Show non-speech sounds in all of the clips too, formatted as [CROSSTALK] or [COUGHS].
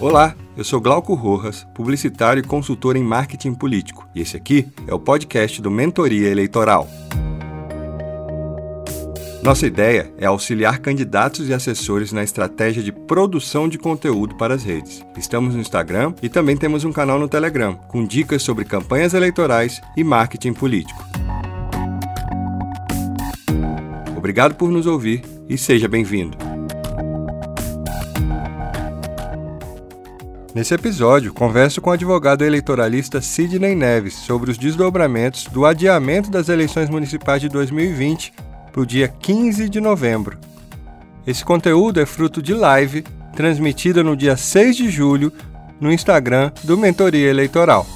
Olá, eu sou Glauco Rojas, publicitário e consultor em marketing político, e esse aqui é o podcast do Mentoria Eleitoral. Nossa ideia é auxiliar candidatos e assessores na estratégia de produção de conteúdo para as redes. Estamos no Instagram e também temos um canal no Telegram, com dicas sobre campanhas eleitorais e marketing político. Obrigado por nos ouvir e seja bem-vindo. Nesse episódio, converso com o advogado eleitoralista Sidney Neves sobre os desdobramentos do adiamento das eleições municipais de 2020 para o dia 15 de novembro. Esse conteúdo é fruto de live transmitida no dia 6 de julho no Instagram do Mentoria Eleitoral.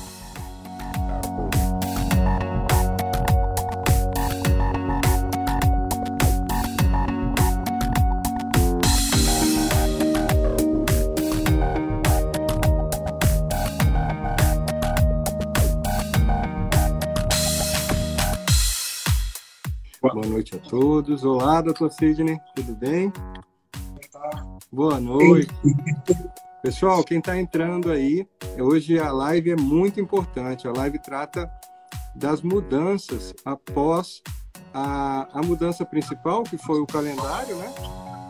Todos. Olá, doutor Sidney, tudo bem? Boa noite. Pessoal, quem está entrando aí, hoje a live é muito importante. A live trata das mudanças após a, a mudança principal, que foi o calendário, né?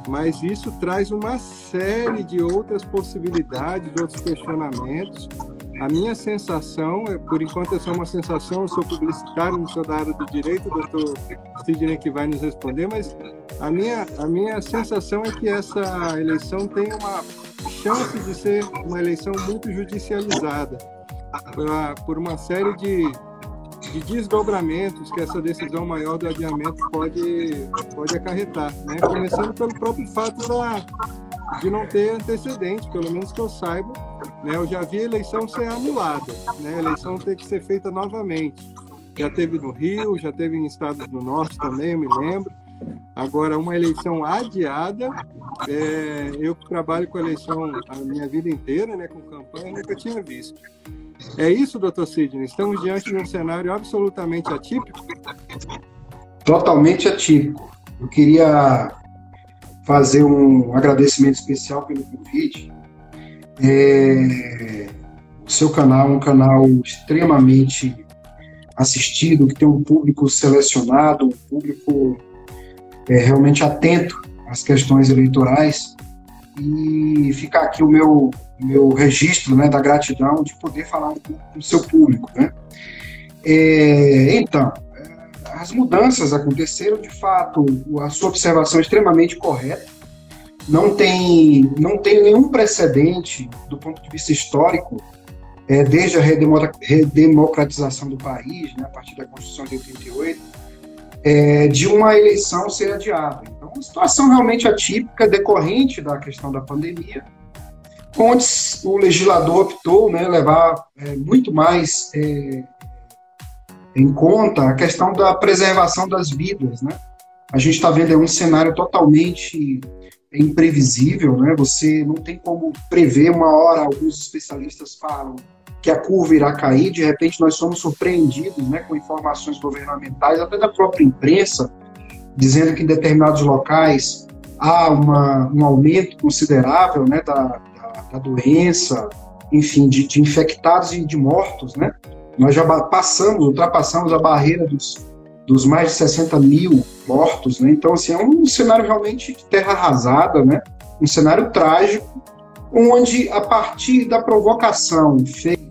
Mas isso traz uma série de outras possibilidades, outros questionamentos a minha sensação, é, por enquanto é só uma sensação, eu sou publicitário, não sou da área do direito, o doutor Sidney que vai nos responder, mas a minha, a minha sensação é que essa eleição tem uma chance de ser uma eleição muito judicializada, por uma série de, de desdobramentos que essa decisão maior do adiamento pode, pode acarretar, né? começando pelo próprio fato da, de não ter antecedente, pelo menos que eu saiba, né? Eu já vi a eleição ser anulada, né? a eleição ter que ser feita novamente. Já teve no Rio, já teve em estados do Norte também, eu me lembro. Agora, uma eleição adiada, é, eu que trabalho com eleição a minha vida inteira, né, com campanha, nunca tinha visto. É isso, doutor Sidney? Estamos diante de um cenário absolutamente atípico? Totalmente atípico. Eu queria fazer um agradecimento especial pelo convite é, o seu canal é um canal extremamente assistido, que tem um público selecionado, um público é, realmente atento às questões eleitorais. E fica aqui o meu, meu registro né, da gratidão de poder falar um pouco com o seu público. Né? É, então, é, as mudanças aconteceram de fato, a sua observação é extremamente correta não tem, não tem nenhum precedente do ponto de vista histórico, é, desde a redemocratização do país, né, a partir da Constituição de 88, é, de uma eleição ser adiada. Então, uma situação realmente atípica, decorrente da questão da pandemia, onde o legislador optou né, levar é, muito mais é, em conta a questão da preservação das vidas. Né? A gente está vendo um cenário totalmente é imprevisível, né? Você não tem como prever uma hora. Alguns especialistas falam que a curva irá cair. De repente, nós somos surpreendidos, né, com informações governamentais, até da própria imprensa, dizendo que em determinados locais há uma, um aumento considerável, né, da, da, da doença, enfim, de, de infectados e de mortos, né? Nós já passamos, ultrapassamos a barreira dos dos mais de 60 mil mortos, né? Então, assim, é um cenário realmente de terra arrasada, né? Um cenário trágico, onde, a partir da provocação feita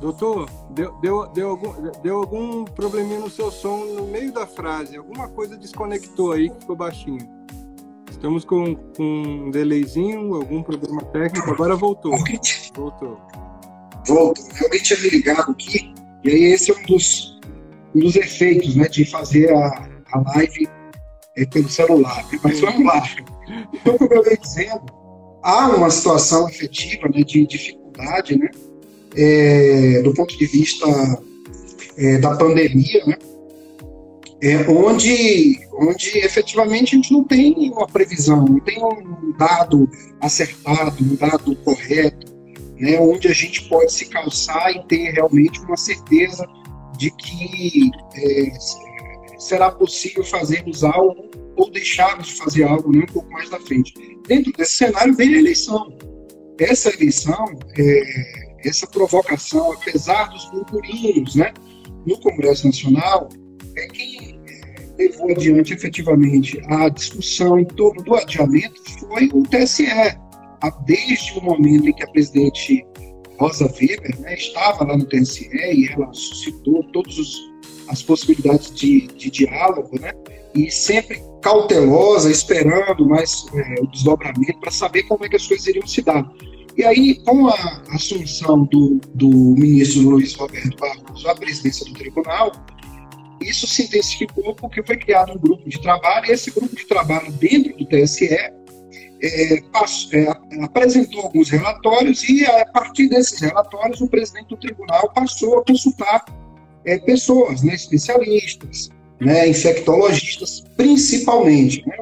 Doutor, deu, deu, deu, algum, deu algum probleminha no seu som no meio da frase, alguma coisa desconectou aí que ficou baixinho. Estamos com, com um delayzinho, algum problema técnico, agora voltou. [LAUGHS] Voltou. Voltou. Alguém tinha me ligado aqui, e aí esse é um dos, um dos efeitos né, de fazer a, a live é, pelo celular. Mas vamos lá. Então, como eu ia dizendo, há uma situação efetiva né, de dificuldade, né, é, do ponto de vista é, da pandemia, né, é, onde, onde efetivamente a gente não tem uma previsão, não tem um dado acertado, um dado correto, né, onde a gente pode se calçar e ter realmente uma certeza de que é, será possível fazermos algo ou deixarmos de fazer algo né, um pouco mais na frente. Dentro desse cenário vem a eleição. Essa eleição, é, essa provocação, apesar dos murmurinhos né, no Congresso Nacional, é quem levou adiante efetivamente a discussão em torno do adiamento foi o TSE. Desde o momento em que a presidente Rosa Weber né, estava lá no TSE e ela suscitou todas as possibilidades de, de diálogo, né, e sempre cautelosa, esperando mais é, o desdobramento para saber como é que as coisas iriam se dar. E aí, com a assunção do, do ministro Luiz Roberto Barroso à presidência do tribunal, isso se intensificou porque foi criado um grupo de trabalho, e esse grupo de trabalho dentro do TSE é, passou, é, apresentou alguns relatórios, e a partir desses relatórios, o presidente do tribunal passou a consultar é, pessoas, né, especialistas, né, infectologistas, principalmente, né,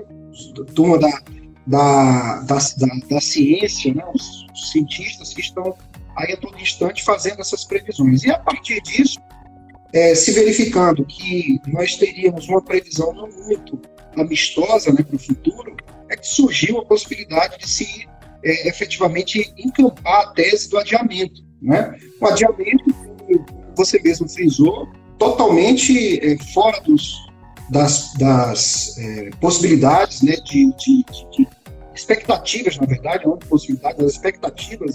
turma da, da, da, da, da ciência, né, os, cientistas que estão aí a todo instante fazendo essas previsões. E a partir disso, é, se verificando que nós teríamos uma previsão não muito amistosa né, para o futuro, é que surgiu a possibilidade de se é, efetivamente encampar a tese do adiamento. Né? O adiamento, como você mesmo frisou, totalmente é, fora dos, das, das é, possibilidades né, de, de, de, expectativas, na verdade, não possibilidades, das expectativas.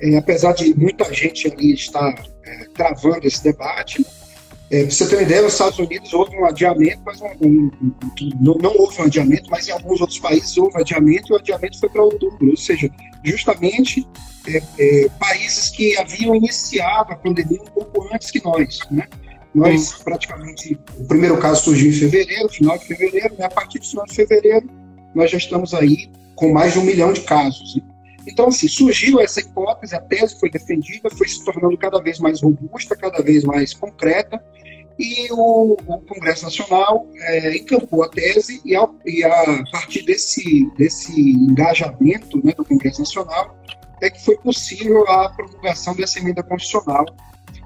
É, apesar de muita gente ali estar é, travando esse debate, é, para você ter uma ideia, nos Estados Unidos houve um adiamento, mas um, um, não, não, houve um adiamento, mas em alguns outros países houve um adiamento e o adiamento foi para outubro, ou seja, justamente é, é, países que haviam iniciado a pandemia um pouco antes que nós. Né? Nós, praticamente, o primeiro caso surgiu em fevereiro, final de fevereiro, e a partir do final de fevereiro, nós já estamos aí com mais de um milhão de casos. Né? Então, assim, surgiu essa hipótese, a tese foi defendida, foi se tornando cada vez mais robusta, cada vez mais concreta, e o, o Congresso Nacional é, encampou a tese, e, a, e a partir desse, desse engajamento né, do Congresso Nacional, é que foi possível a promulgação dessa emenda constitucional,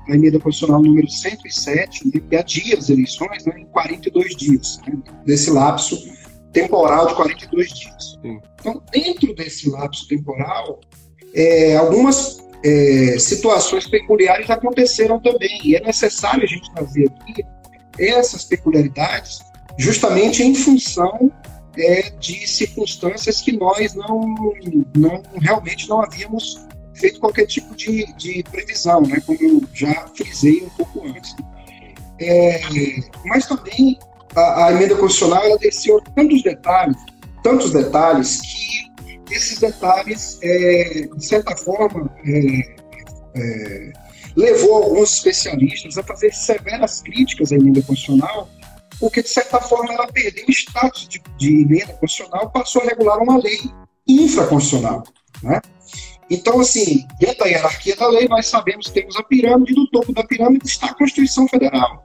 a emenda constitucional número 107, né, que adia as eleições né, em 42 dias, né, desse lapso temporal de 42 dias. Sim. Então, dentro desse lapso temporal, é, algumas é, situações peculiares aconteceram também, e é necessário a gente trazer aqui essas peculiaridades justamente em função é, de circunstâncias que nós não, não realmente não havíamos feito qualquer tipo de, de previsão, né, como eu já frisei um pouco antes. É, mas também a, a emenda constitucional ela desceu tantos detalhes, tantos detalhes que esses detalhes, é, de certa forma, é, é, levou alguns especialistas a fazer severas críticas à emenda constitucional, porque, de certa forma, ela perdeu o status de, de emenda constitucional passou a regular uma lei infraconstitucional. Né? Então, assim, dentro da hierarquia da lei, nós sabemos que temos a pirâmide, no topo da pirâmide está a Constituição Federal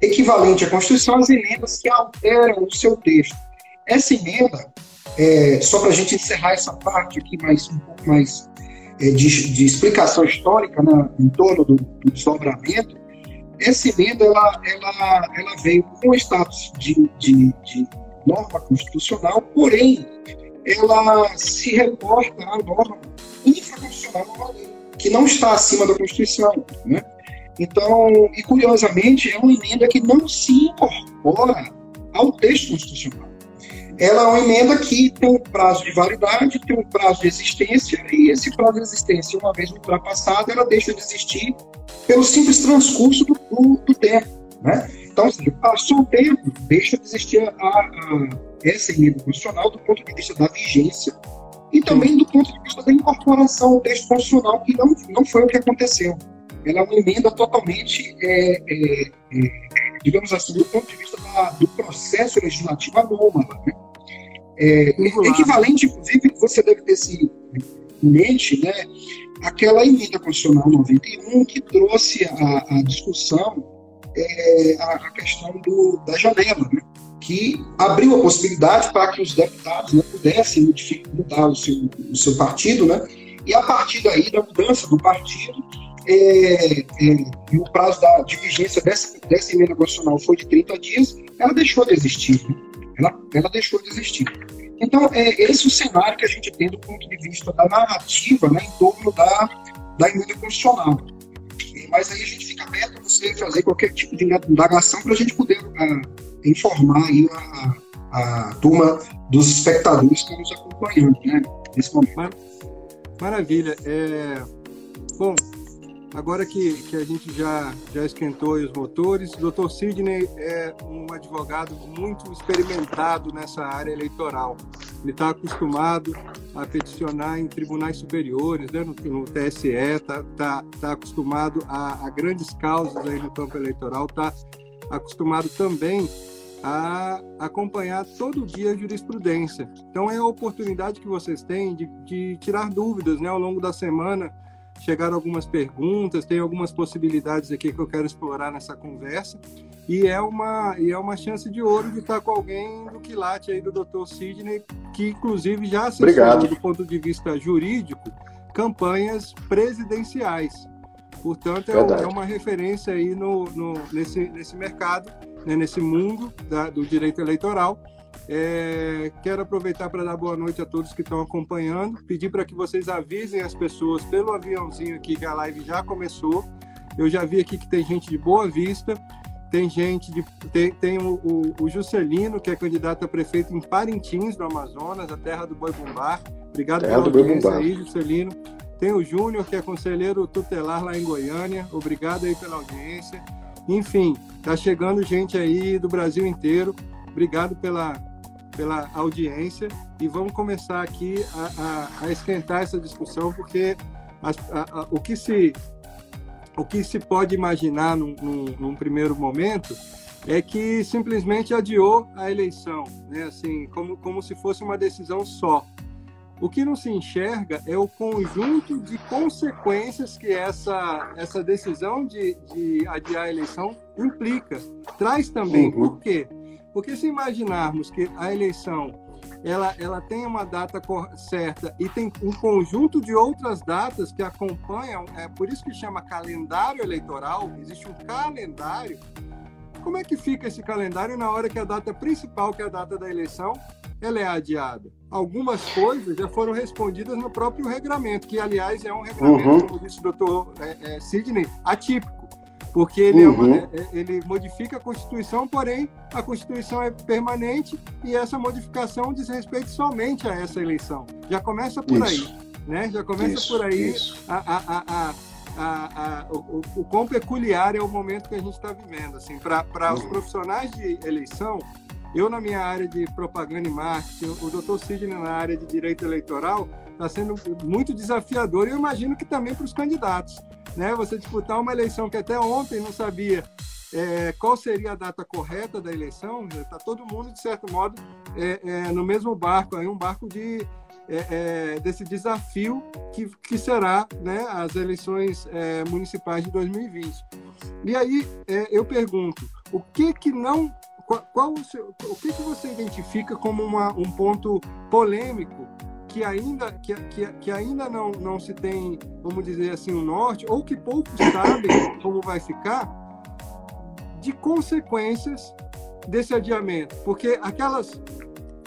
equivalente à Constituição as emendas que alteram o seu texto. Essa emenda, é, só para a gente encerrar essa parte aqui mais um pouco mais é, de, de, explicação histórica né, em torno do, do desdobramento, essa emenda ela, ela, ela veio com o status de, de, de norma constitucional, porém ela se reporta à norma infraconstitucional que não está acima da Constituição. Né? Então, e curiosamente, é uma emenda que não se incorpora ao texto constitucional. Ela é uma emenda que tem um prazo de validade, tem um prazo de existência, e esse prazo de existência, uma vez ultrapassado, ela deixa de existir pelo simples transcurso do, do, do tempo. Né? Então, assim, passou o tempo, deixa de existir a, a, essa emenda constitucional do ponto de vista da vigência e também do ponto de vista da incorporação ao texto constitucional, que não, não foi o que aconteceu ela é uma emenda totalmente, é, é, é, digamos assim, do ponto de vista da, do processo legislativo anômalo. Né? É, equivalente, inclusive, você deve ter se em mente, né, aquela emenda constitucional 91 que trouxe a, a discussão é, a, a, questão do, da janela, né, que abriu a possibilidade para que os deputados né, pudessem mudar o seu, o seu partido, né, e a partir daí da mudança do partido, é, é, e o prazo da, de vigência dessa, dessa emenda constitucional foi de 30 dias, ela deixou de existir. Né? Ela, ela deixou de existir. Então, é esse é o cenário que a gente tem do ponto de vista da narrativa né, em torno da, da emenda constitucional. Mas aí a gente fica aberto a você fazer qualquer tipo de indagação para a gente poder uh, informar aí a, a, turma dos espectadores que estão nos acompanhando né, nesse momento. Maravilha. É... Bom, Agora que, que a gente já, já esquentou os motores, o doutor Sidney é um advogado muito experimentado nessa área eleitoral. Ele está acostumado a peticionar em tribunais superiores, né, no, no TSE, está tá, tá acostumado a, a, grandes causas aí no campo eleitoral, está acostumado também a acompanhar todo dia a jurisprudência. Então é a oportunidade que vocês têm de, de tirar dúvidas né, ao longo da semana chegaram algumas perguntas, tem algumas possibilidades aqui que eu quero explorar nessa conversa. E é uma, e é uma chance de ouro de estar com alguém do quilate aí do Dr. Sidney, que inclusive já assessorou do ponto de vista jurídico campanhas presidenciais. Portanto, é, é uma referência aí no, no, nesse, nesse mercado, né, nesse mundo da, do direito eleitoral é, quero aproveitar para dar boa noite a todos que estão acompanhando, pedir para que vocês avisem as pessoas pelo aviãozinho aqui que a live já começou. Eu já vi aqui que tem gente de Boa Vista, tem gente de. Tem, tem o, o, o, Juscelino, que é candidato a prefeito em Parintins, no Amazonas, a terra do Boi Bombar. Obrigado terra pela audiência aí, Juscelino. Tem o Júnior, que é conselheiro tutelar lá em Goiânia. Obrigado aí pela audiência. Enfim, tá chegando gente aí do Brasil inteiro. Obrigado pela, pela audiência e vamos começar aqui a, a, a esquentar essa discussão, porque a, o, que se, o que se pode imaginar num, num, num, primeiro momento é que simplesmente adiou a eleição, né? assim, como, como se fosse uma decisão só. O que não se enxerga é o conjunto de consequências que essa, essa decisão de, de adiar a eleição implica. Traz também. Uhum. Por quê? Porque se imaginarmos que a eleição ela, ela tem uma data certa e tem um conjunto de outras datas que acompanham, é por isso que chama calendário eleitoral, existe um calendário. Como é que fica esse calendário na hora que a data principal, que é a data da eleição, ela é adiada? Algumas coisas já foram respondidas no próprio regramento, que aliás é um regramento, uhum. como disse o doutor é, é, Sidney, atípico porque ele, é uhum. é ele modifica a Constituição, porém a Constituição é permanente e essa modificação diz respeito somente a essa eleição. Já começa por isso. aí, né? Já começa isso, por aí a, a, a, a, o, o quão peculiar é o momento que a gente está vivendo. Assim, para uhum. os profissionais de eleição, eu na minha área de propaganda e marketing, o doutor Sidney na área de direito eleitoral, está sendo muito desafiador e eu imagino que também para os candidatos né? Você disputar uma eleição que até ontem não sabia é, qual seria a data correta da eleição, está todo mundo, de certo modo, é, é, no mesmo barco, aí um barco de, é, é, desse desafio que, que será né, as eleições é, municipais de 2020. E aí eu pergunto, o que que não qual, qual o, seu, o que, que você identifica como uma, um ponto polêmico que ainda, que, que, que, ainda não, não se tem, vamos dizer assim, o um norte, ou que poucos sabem [COUGHS] como vai ficar, de consequências desse adiamento. Porque aquelas.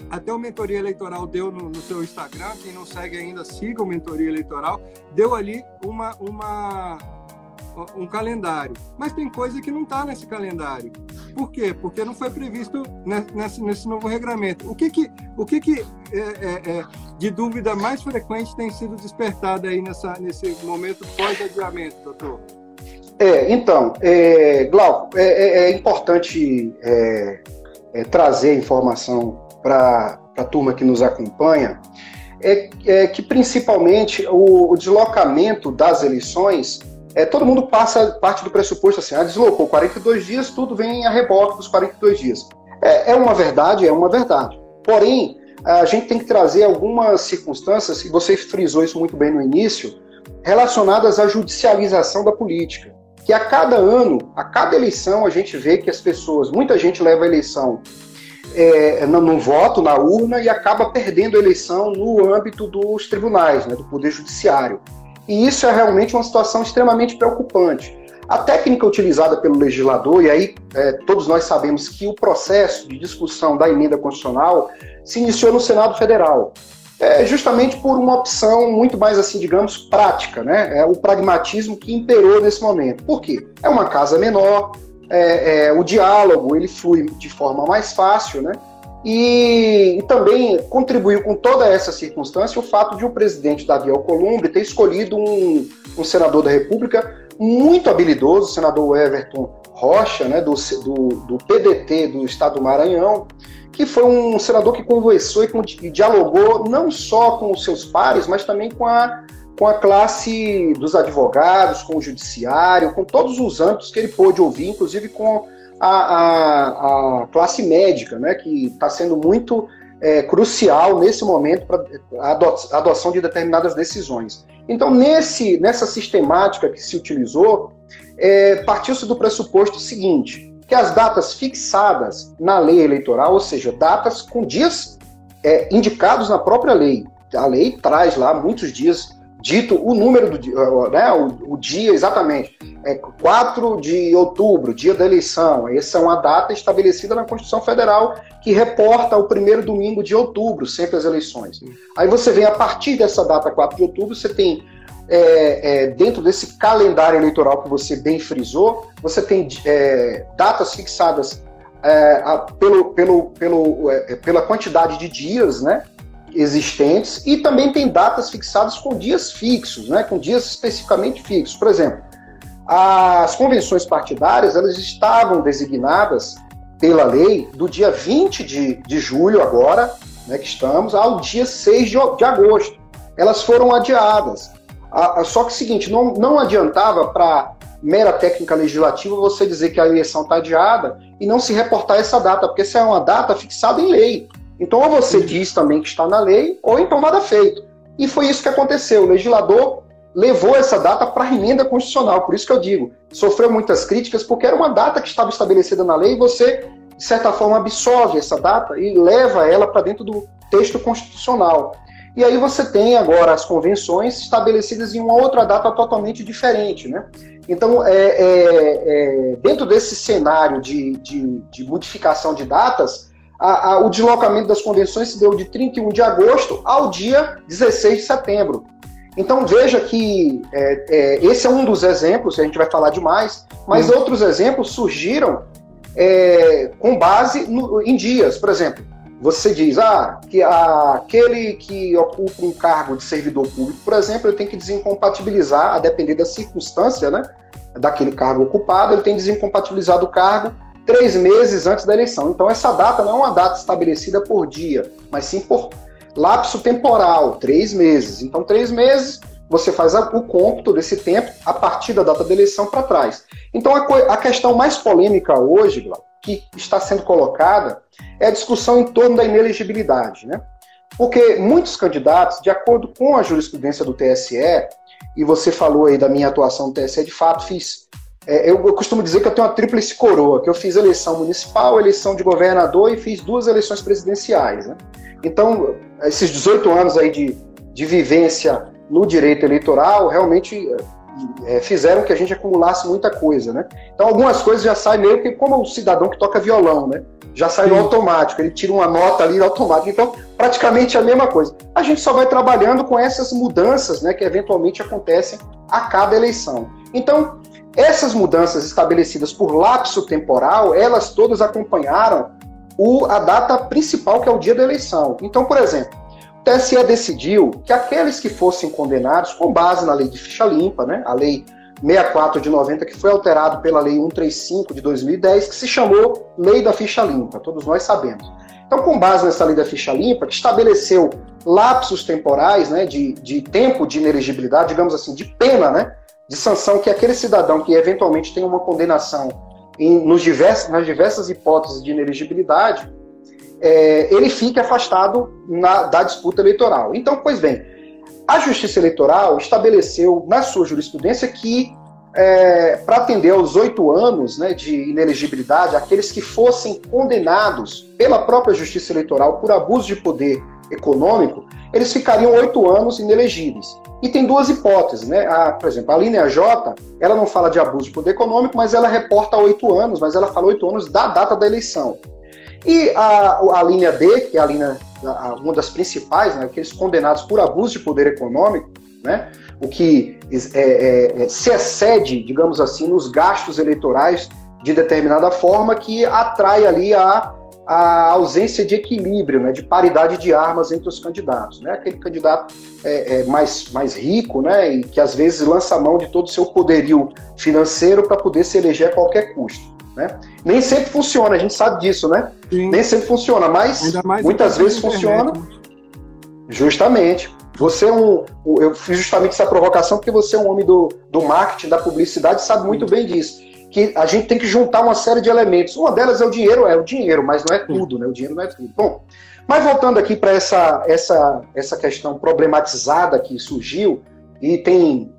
Até o Mentoria Eleitoral deu no, no seu Instagram, quem não segue ainda, siga o Mentoria Eleitoral, deu ali uma, uma, um calendário. Mas tem coisa que não está nesse calendário. Por quê? Porque não foi previsto nesse, nesse novo regramento. O que que, o que, que é, é, é, de dúvida mais frequente tem sido despertada aí nessa, nesse momento pós-adiamento, doutor? É, então, é, Glauco, é, é, é importante é, trazer informação para a turma que nos acompanha, é que principalmente o, o, deslocamento das eleições, é, todo mundo passa parte do pressuposto assim, ah, deslocou 42 dias, tudo vem a reboque dos 42 dias. É, é uma verdade, é uma verdade. Porém, a gente tem que trazer algumas circunstâncias, e você frisou isso muito bem no início, relacionadas à judicialização da política. Que a cada ano, a cada eleição, a gente vê que as pessoas, muita gente leva a eleição é, no, voto, na urna, e acaba perdendo a eleição no âmbito dos tribunais, né, do Poder Judiciário. E isso é realmente uma situação extremamente preocupante. A técnica utilizada pelo legislador, e aí é, todos nós sabemos que o processo de discussão da emenda constitucional se iniciou no Senado Federal, é, justamente por uma opção muito mais, assim, digamos, prática, né? É o pragmatismo que imperou nesse momento. Por quê? É uma casa menor, é, é, o diálogo ele flui de forma mais fácil, né? E, e, também contribuiu com toda essa circunstância o fato de o presidente Davi Alcolumbre ter escolhido um, um senador da República muito habilidoso, o senador Everton Rocha, né, do, do, do, PDT do estado do Maranhão, que foi um senador que conversou e, e dialogou não só com os seus pares, mas também com a, com a classe dos advogados, com o judiciário, com todos os âmbitos que ele pôde ouvir, inclusive com a, a, a classe médica, né, que está sendo muito é, crucial nesse momento para a adoção de determinadas decisões. Então, nesse, nessa sistemática que se utilizou, é, partiu-se do pressuposto seguinte, que as datas fixadas na lei eleitoral, ou seja, datas com dias é, indicados na própria lei, a lei traz lá muitos dias dito o número do dia, né, o, o, dia exatamente. É 4 de outubro, dia da eleição. Essa é uma data estabelecida na Constituição Federal que reporta o primeiro domingo de outubro, sempre as eleições. Aí você vem, a partir dessa data, 4 de outubro, você tem, é, é, dentro desse calendário eleitoral que você bem frisou, você tem é, datas fixadas é, a, pelo, pelo, pelo, é, pela quantidade de dias, né? Existentes e também tem datas fixadas com dias fixos, né, com dias especificamente fixos. Por exemplo, as convenções partidárias elas estavam designadas pela lei do dia 20 de, de julho agora, né, que estamos, ao dia 6 de, de agosto. Elas foram adiadas. A, a, só que é seguinte, não, não adiantava para mera técnica legislativa você dizer que a eleição está adiada e não se reportar essa data, porque essa é uma data fixada em lei. Então, ou você diz também que está na lei, ou então nada feito. E foi isso que aconteceu. O legislador levou essa data para a emenda constitucional. Por isso que eu digo, sofreu muitas críticas, porque era uma data que estava estabelecida na lei e você, de certa forma, absorve essa data e leva ela para dentro do texto constitucional. E aí você tem agora as convenções estabelecidas em uma outra data totalmente diferente, né? Então, é, é, é, dentro desse cenário de, de, de modificação de datas, a, a, o deslocamento das convenções se deu de 31 de agosto ao dia 16 de setembro. Então veja que é, é, esse é um dos exemplos, a gente vai falar demais, mas hum. outros exemplos surgiram é, com base no, em dias. Por exemplo, você diz ah, que a, aquele que ocupa um cargo de servidor público, por exemplo, ele tem que desincompatibilizar, a depender da circunstância né, daquele cargo ocupado, ele tem desincompatibilizado o cargo três meses antes da eleição. Então, essa data não é uma data estabelecida por dia, mas sim por lapso temporal, três meses. Então, três meses, você faz o cômputo desse tempo a partir da data da eleição para trás. Então, a, a, questão mais polêmica hoje, que está sendo colocada, é a discussão em torno da inelegibilidade. Né? Porque muitos candidatos, de acordo com a jurisprudência do TSE, e você falou aí da minha atuação no TSE, de fato, fiz é, eu, eu, costumo dizer que eu tenho uma tríplice coroa, que eu fiz eleição municipal, eleição de governador e fiz duas eleições presidenciais. Né? Então, esses 18 anos aí de, de vivência no direito eleitoral realmente é, fizeram que a gente acumulasse muita coisa, né? Então, algumas coisas já saem meio que como o cidadão que toca violão, né? Já sai no automático, ele tira uma nota ali automático. Então, praticamente a mesma coisa. A gente só vai trabalhando com essas mudanças, né, que eventualmente acontecem a cada eleição. Então, essas mudanças estabelecidas por lapso temporal, elas todas acompanharam o, a data principal, que é o dia da eleição. Então, por exemplo, o TSE decidiu que aqueles que fossem condenados, com base na lei de ficha limpa, né, a lei 64 de 90, que foi alterado pela lei 135 de 2010, que se chamou Lei da Ficha Limpa, todos nós sabemos. Então, com base nessa lei da ficha limpa, que estabeleceu lapsos temporais né, de, de tempo de inelegibilidade, digamos assim, de pena, né, de sanção que aquele cidadão que eventualmente tem uma condenação em, nos diversos, nas diversas hipóteses de ineligibilidade, é, ele fique afastado na, da disputa eleitoral. Então, pois bem, a Justiça Eleitoral estabeleceu na sua jurisprudência que, é, para atender aos oito anos né, de ineligibilidade, aqueles que fossem condenados pela própria Justiça Eleitoral por abuso de poder econômico, eles ficariam oito anos inelegíveis. E tem duas hipóteses, né? A, por exemplo, a linha J, ela não fala de abuso de poder econômico, mas ela reporta oito anos, mas ela fala oito anos da data da eleição. E a, a linha D, que é a linha, a, uma das principais, né, aqueles condenados por abuso de poder econômico, né, o que é, é, é, se excede, digamos assim, nos gastos eleitorais de determinada forma que atrai ali a, a ausência de equilíbrio, né, de paridade de armas entre os candidatos. Né? Aquele candidato é, é mais, mais rico né, e que às vezes lança a mão de todo o seu poderio financeiro para poder se eleger a qualquer custo. Né? Nem sempre funciona, a gente sabe disso, né? Sim. Nem sempre funciona, mas muitas vezes funciona. Né? Justamente. Você é um. Eu fiz justamente essa provocação porque você é um homem do, do marketing, da publicidade, sabe muito bem disso. Que a gente tem que juntar uma série de elementos. Uma delas é o dinheiro, é o dinheiro, mas não é tudo, né? O dinheiro não é tudo. Bom, mas voltando aqui para essa, essa, essa questão problematizada que surgiu e tem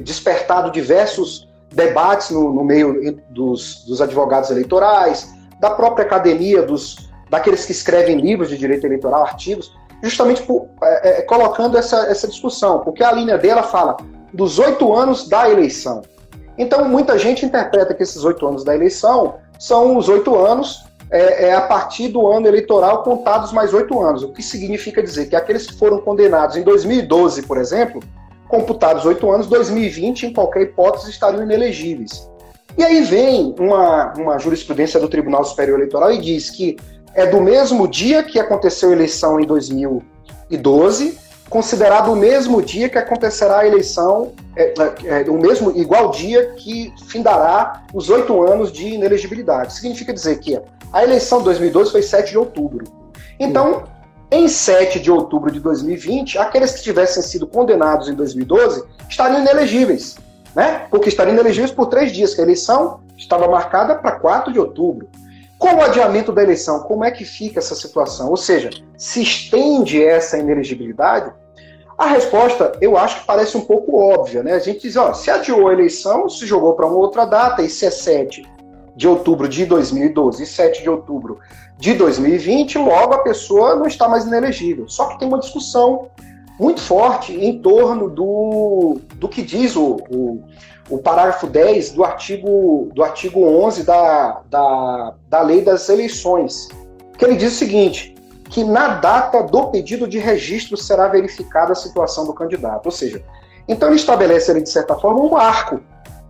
despertado diversos debates no, no meio dos, dos, advogados eleitorais, da própria academia, dos, daqueles que escrevem livros de direito eleitoral, artigos, justamente por, é, é, colocando essa, essa discussão, porque a linha dela fala dos oito anos da eleição. Então, muita gente interpreta que esses oito anos da eleição são os oito anos é, é, a partir do ano eleitoral contados mais oito anos, o que significa dizer que aqueles que foram condenados em 2012, por exemplo, computados oito anos, 2020, em qualquer hipótese, estariam inelegíveis. E aí vem uma, uma jurisprudência do Tribunal Superior Eleitoral e diz que é do mesmo dia que aconteceu a eleição em 2012, considerado o mesmo dia que acontecerá a eleição, é, é, é, o mesmo igual dia que findará os oito anos de inelegibilidade. Significa dizer que a eleição de 2012 foi 7 de outubro. Então, em 7 de outubro de 2020, aqueles que tivessem sido condenados em 2012 estariam inelegíveis, né? Porque estariam inelegíveis por três dias, que a eleição estava marcada para 4 de outubro. Com o adiamento da eleição, como é que fica essa situação? Ou seja, se estende essa inelegibilidade? A resposta, eu acho que parece um pouco óbvia, né? A gente diz, ó, se adiou a eleição, se jogou para uma outra data, e se é 7 de outubro de 2012 e 7 de outubro de 2020, logo a pessoa não está mais inelegível. Só que tem uma discussão muito forte em torno do, do que diz o, o, o parágrafo 10 do artigo, do artigo 11 da, da, da lei das eleições, que ele diz o seguinte, que na data do pedido de registro será verificada a situação do candidato. Ou seja, então ele estabelece ali, de certa forma, um marco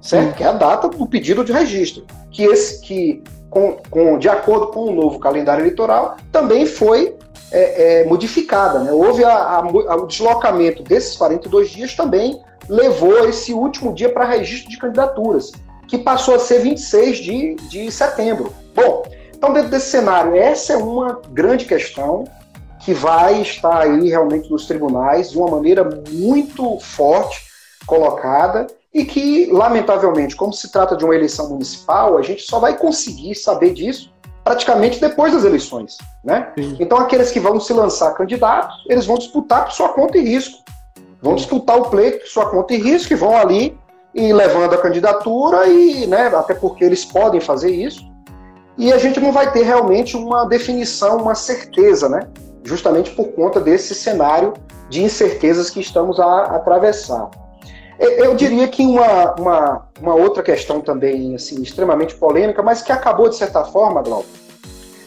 certo? Que é a data do pedido de registro, que esse que com, com, de acordo com o novo calendário eleitoral também foi é, é, modificada, né? Houve a, a, o deslocamento desses 42 dias também levou esse último dia para registro de candidaturas, que passou a ser 26 de, de setembro. Bom, então dentro desse cenário, essa é uma grande questão que vai estar aí realmente nos tribunais de uma maneira muito forte colocada e que, lamentavelmente, como se trata de uma eleição municipal, a gente só vai conseguir saber disso praticamente depois das eleições, né? Então, aqueles que vão se lançar candidatos, eles vão disputar por sua conta e risco. Vão disputar o pleito por sua conta e risco e vão ali e levando a candidatura e, né, até porque eles podem fazer isso. E a gente não vai ter realmente uma definição, uma certeza, né? Justamente por conta desse cenário de incertezas que estamos a atravessar. Eu diria que uma, uma, uma, outra questão também assim, extremamente polêmica, mas que acabou, de certa forma, Glauco,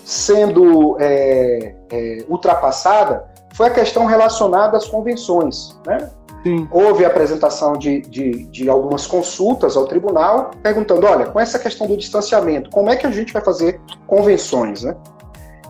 sendo é, é, ultrapassada, foi a questão relacionada às convenções. Né? Sim. Houve a apresentação de, de, de, algumas consultas ao tribunal, perguntando: olha, com essa questão do distanciamento, como é que a gente vai fazer convenções? Né?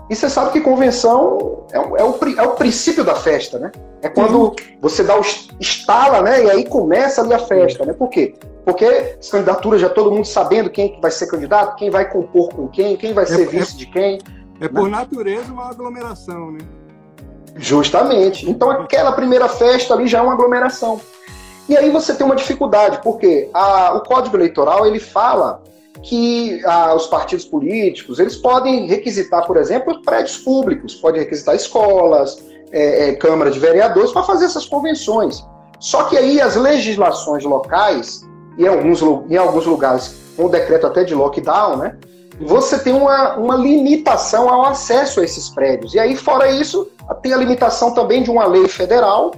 E você sabe que convenção é, o, é o, é o princípio da festa, né? É quando uhum. você dá o estala, né? E aí começa ali a festa, né? Por quê? Porque as candidaturas já todo mundo sabendo quem vai ser candidato, quem vai compor com quem, quem vai é, ser é vice de quem. É por né? natureza uma aglomeração, né? Justamente. Então aquela primeira festa ali já é uma aglomeração. E aí você tem uma dificuldade, porque a, o Código Eleitoral ele fala que os partidos políticos eles podem requisitar, por exemplo, prédios públicos, podem requisitar escolas, é, é, Câmara de Vereadores para fazer essas convenções. Só que aí as legislações locais, e em alguns, em alguns lugares com um decreto até de lockdown, né? Você tem uma, uma limitação ao acesso a esses prédios. E aí, fora isso, tem a limitação também de uma lei federal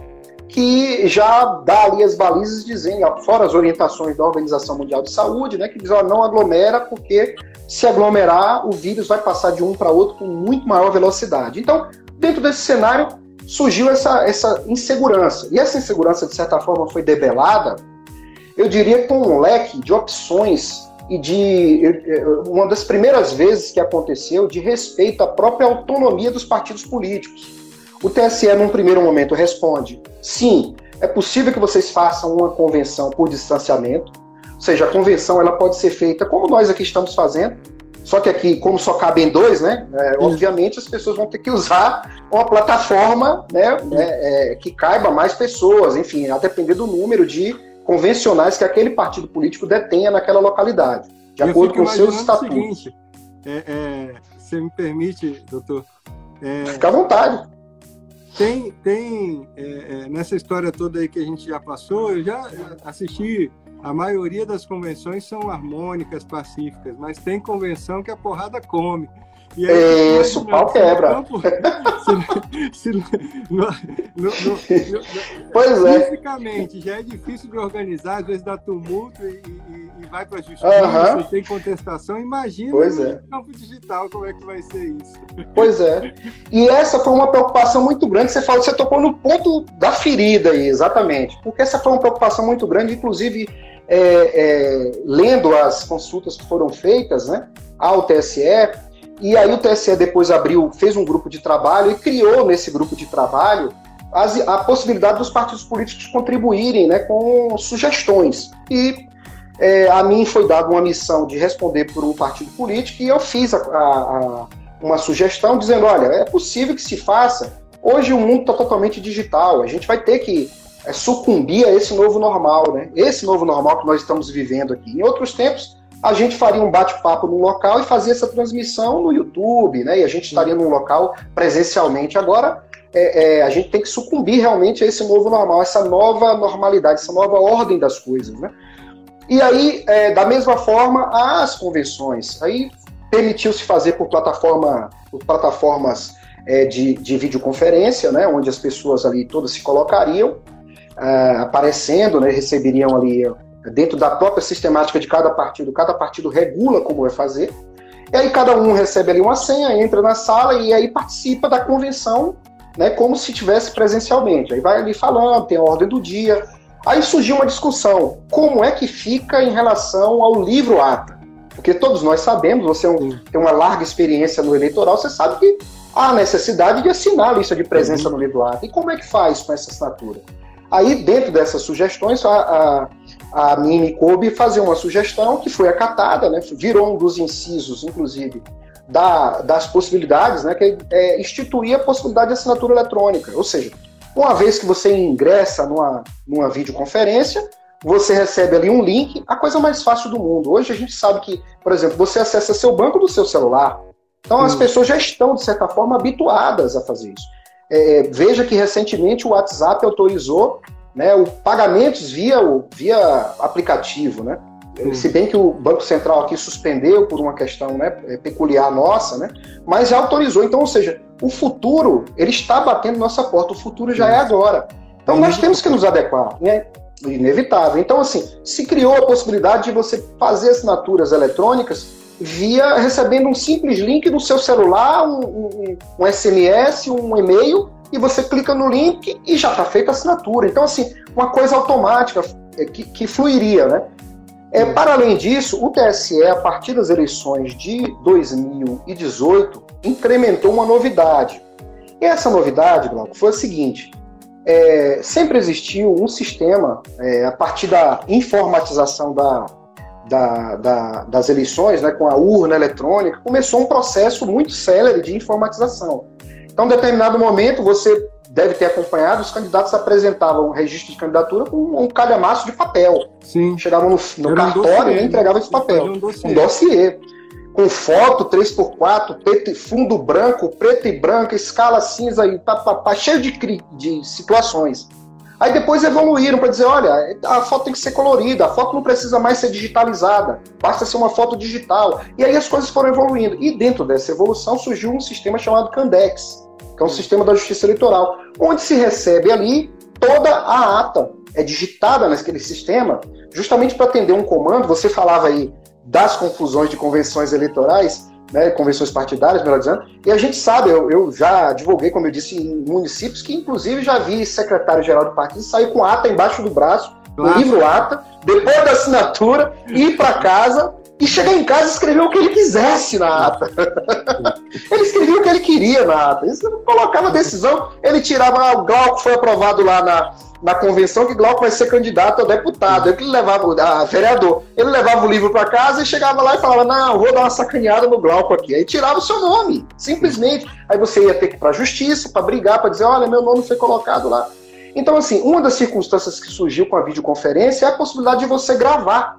que já dá ali as balizas dizendo, fora as orientações da Organização Mundial de Saúde, né, que diz, ó, não aglomera, porque se aglomerar, o vírus vai passar de um para outro com muito maior velocidade. Então, dentro desse cenário, surgiu essa, essa insegurança. E essa insegurança, de certa forma, foi debelada, eu diria, com um leque de opções e de uma das primeiras vezes que aconteceu de respeito à própria autonomia dos partidos políticos. O TSE, num primeiro momento, responde: sim, é possível que vocês façam uma convenção por distanciamento, ou seja, a convenção ela pode ser feita como nós aqui estamos fazendo, só que aqui, como só cabem dois, né? É, obviamente as pessoas vão ter que usar uma plataforma né, é, é, que caiba mais pessoas, enfim, a depender do número de convencionais que aquele partido político detenha naquela localidade, de Eu acordo com seus estatutos. Seguinte, é, é, você me permite, doutor? É, Fica à vontade. Tem, tem é, nessa história toda aí que a gente já passou, eu já assisti a maioria das convenções são harmônicas, pacíficas, mas tem convenção que a porrada come. Aí, Isso, pau quebra. Campo, se, se, no, no, no, pois é. Fisicamente já é difícil de organizar, às vezes dá tumulto e, e, e vai para a justiça, uh você tem contestação. Imagina pois é. no campo digital como é que vai ser isso. Pois é. E essa foi uma preocupação muito grande. Você falou, você tocou no ponto da ferida aí, exatamente. Porque essa foi uma preocupação muito grande, inclusive é, é, lendo as consultas que foram feitas né, ao TSE e aí o TSE depois abriu, fez um grupo de trabalho e criou nesse grupo de trabalho as, a possibilidade dos partidos políticos contribuírem né, com sugestões. E é, a mim foi dada uma missão de responder por um partido político e eu fiz a, a, uma sugestão dizendo, olha, é possível que se faça. Hoje o mundo está totalmente digital, a gente vai ter que é, sucumbir a esse novo normal, né? Esse novo normal que nós estamos vivendo aqui. Em outros tempos, a gente faria um bate-papo no local e fazia essa transmissão no YouTube, né? E a gente estaria num local presencialmente. Agora, é, é, a gente tem que sucumbir realmente a esse novo normal, essa nova normalidade, essa nova ordem das coisas, né? E aí, é, da mesma forma, as convenções. Aí permitiu-se fazer por plataforma, por plataformas é, de, de videoconferência, né? Onde as pessoas ali todas se colocariam, é, aparecendo, né? Receberiam ali dentro da própria sistemática de cada partido, cada partido regula como vai fazer. E aí cada um recebe ali uma senha, entra na sala e aí participa da convenção, né, como se tivesse presencialmente. Aí vai ali falando, tem a ordem do dia. Aí surgiu uma discussão, como é que fica em relação ao livro ata? Porque todos nós sabemos, você é tem uma larga experiência no eleitoral, você sabe que há necessidade de assinar a lista de presença uhum. no livro ata. E como é que faz com essa assinatura? Aí, dentro dessas sugestões, a, a a mim me coube fazer uma sugestão que foi acatada, né, virou um dos incisos, inclusive, da, das possibilidades, né, que é instituir a possibilidade de assinatura eletrônica. Ou seja, uma vez que você ingressa numa, numa videoconferência, você recebe ali um link, a coisa mais fácil do mundo. Hoje a gente sabe que, por exemplo, você acessa seu banco do seu celular. Então as pessoas já estão, de certa forma, habituadas a fazer isso. É, veja que recentemente o WhatsApp autorizou né, o pagamentos via, via aplicativo, né? Se bem que o Banco Central aqui suspendeu por uma questão né, é, peculiar nossa, né? Mas já autorizou. Então, ou seja, o futuro ele está batendo nossa porta. O futuro já é agora. Então nós temos que nos adequar. Né? Inevitável. Então, assim, se criou a possibilidade de você fazer assinaturas eletrônicas via recebendo um simples link no seu celular, um, um, um SMS, um e-mail, e você clica no link e já está feita a assinatura. Então, assim, uma coisa automática é, que, que fluiria, né? É, para além disso, o TSE, a partir das eleições de 2018, incrementou uma novidade. E essa novidade, Glauco, foi a seguinte: é, sempre existiu um sistema, é, a partir da informatização da, da, da, das eleições, né, com a urna eletrônica, começou um processo muito célere de informatização. Então, em determinado momento, você deve ter acompanhado, os candidatos apresentavam um registro de candidatura com um calhamaço de papel. Sim. Chegavam no, no cartório um e entregavam esse papel. Um dossiê. um dossiê. Com foto 3x4, preto, fundo branco, preto e branco, escala cinza e pá, pá, pá, cheio de, de situações. Aí depois evoluíram para dizer, olha, a foto tem que ser colorida, a foto não precisa mais ser digitalizada, basta ser uma foto digital. E aí as coisas foram evoluindo. E dentro dessa evolução surgiu um sistema chamado Candex, que é um sistema da justiça eleitoral, onde se recebe ali toda a ata. É digitada naquele sistema, justamente para atender um comando. Você falava aí das confusões de convenções eleitorais, né, convenções partidárias, melhor dizendo, e a gente sabe, eu, eu já divulguei, como eu disse, em municípios que, inclusive, já vi secretário-geral do partido sair com ata embaixo do braço, o livro ata, depois da assinatura, ir para casa e chegar em casa e escrever o que ele quisesse na ata. [LAUGHS] ele escrevia o que ele queria na ata. Ele colocava decisão, ele tirava, ah, o Glauco foi aprovado lá na, na convenção que Glauco vai ser candidato a deputado. Ele levava, a vereador, ele levava o livro para casa e chegava lá e falava: Não, vou dar uma sacaneada no Glauco aqui. Aí tirava o seu nome, simplesmente. Aí você ia ter que ir para a justiça para brigar, para dizer: Olha, meu nome foi colocado lá. Então, assim, uma das circunstâncias que surgiu com a videoconferência é a possibilidade de você gravar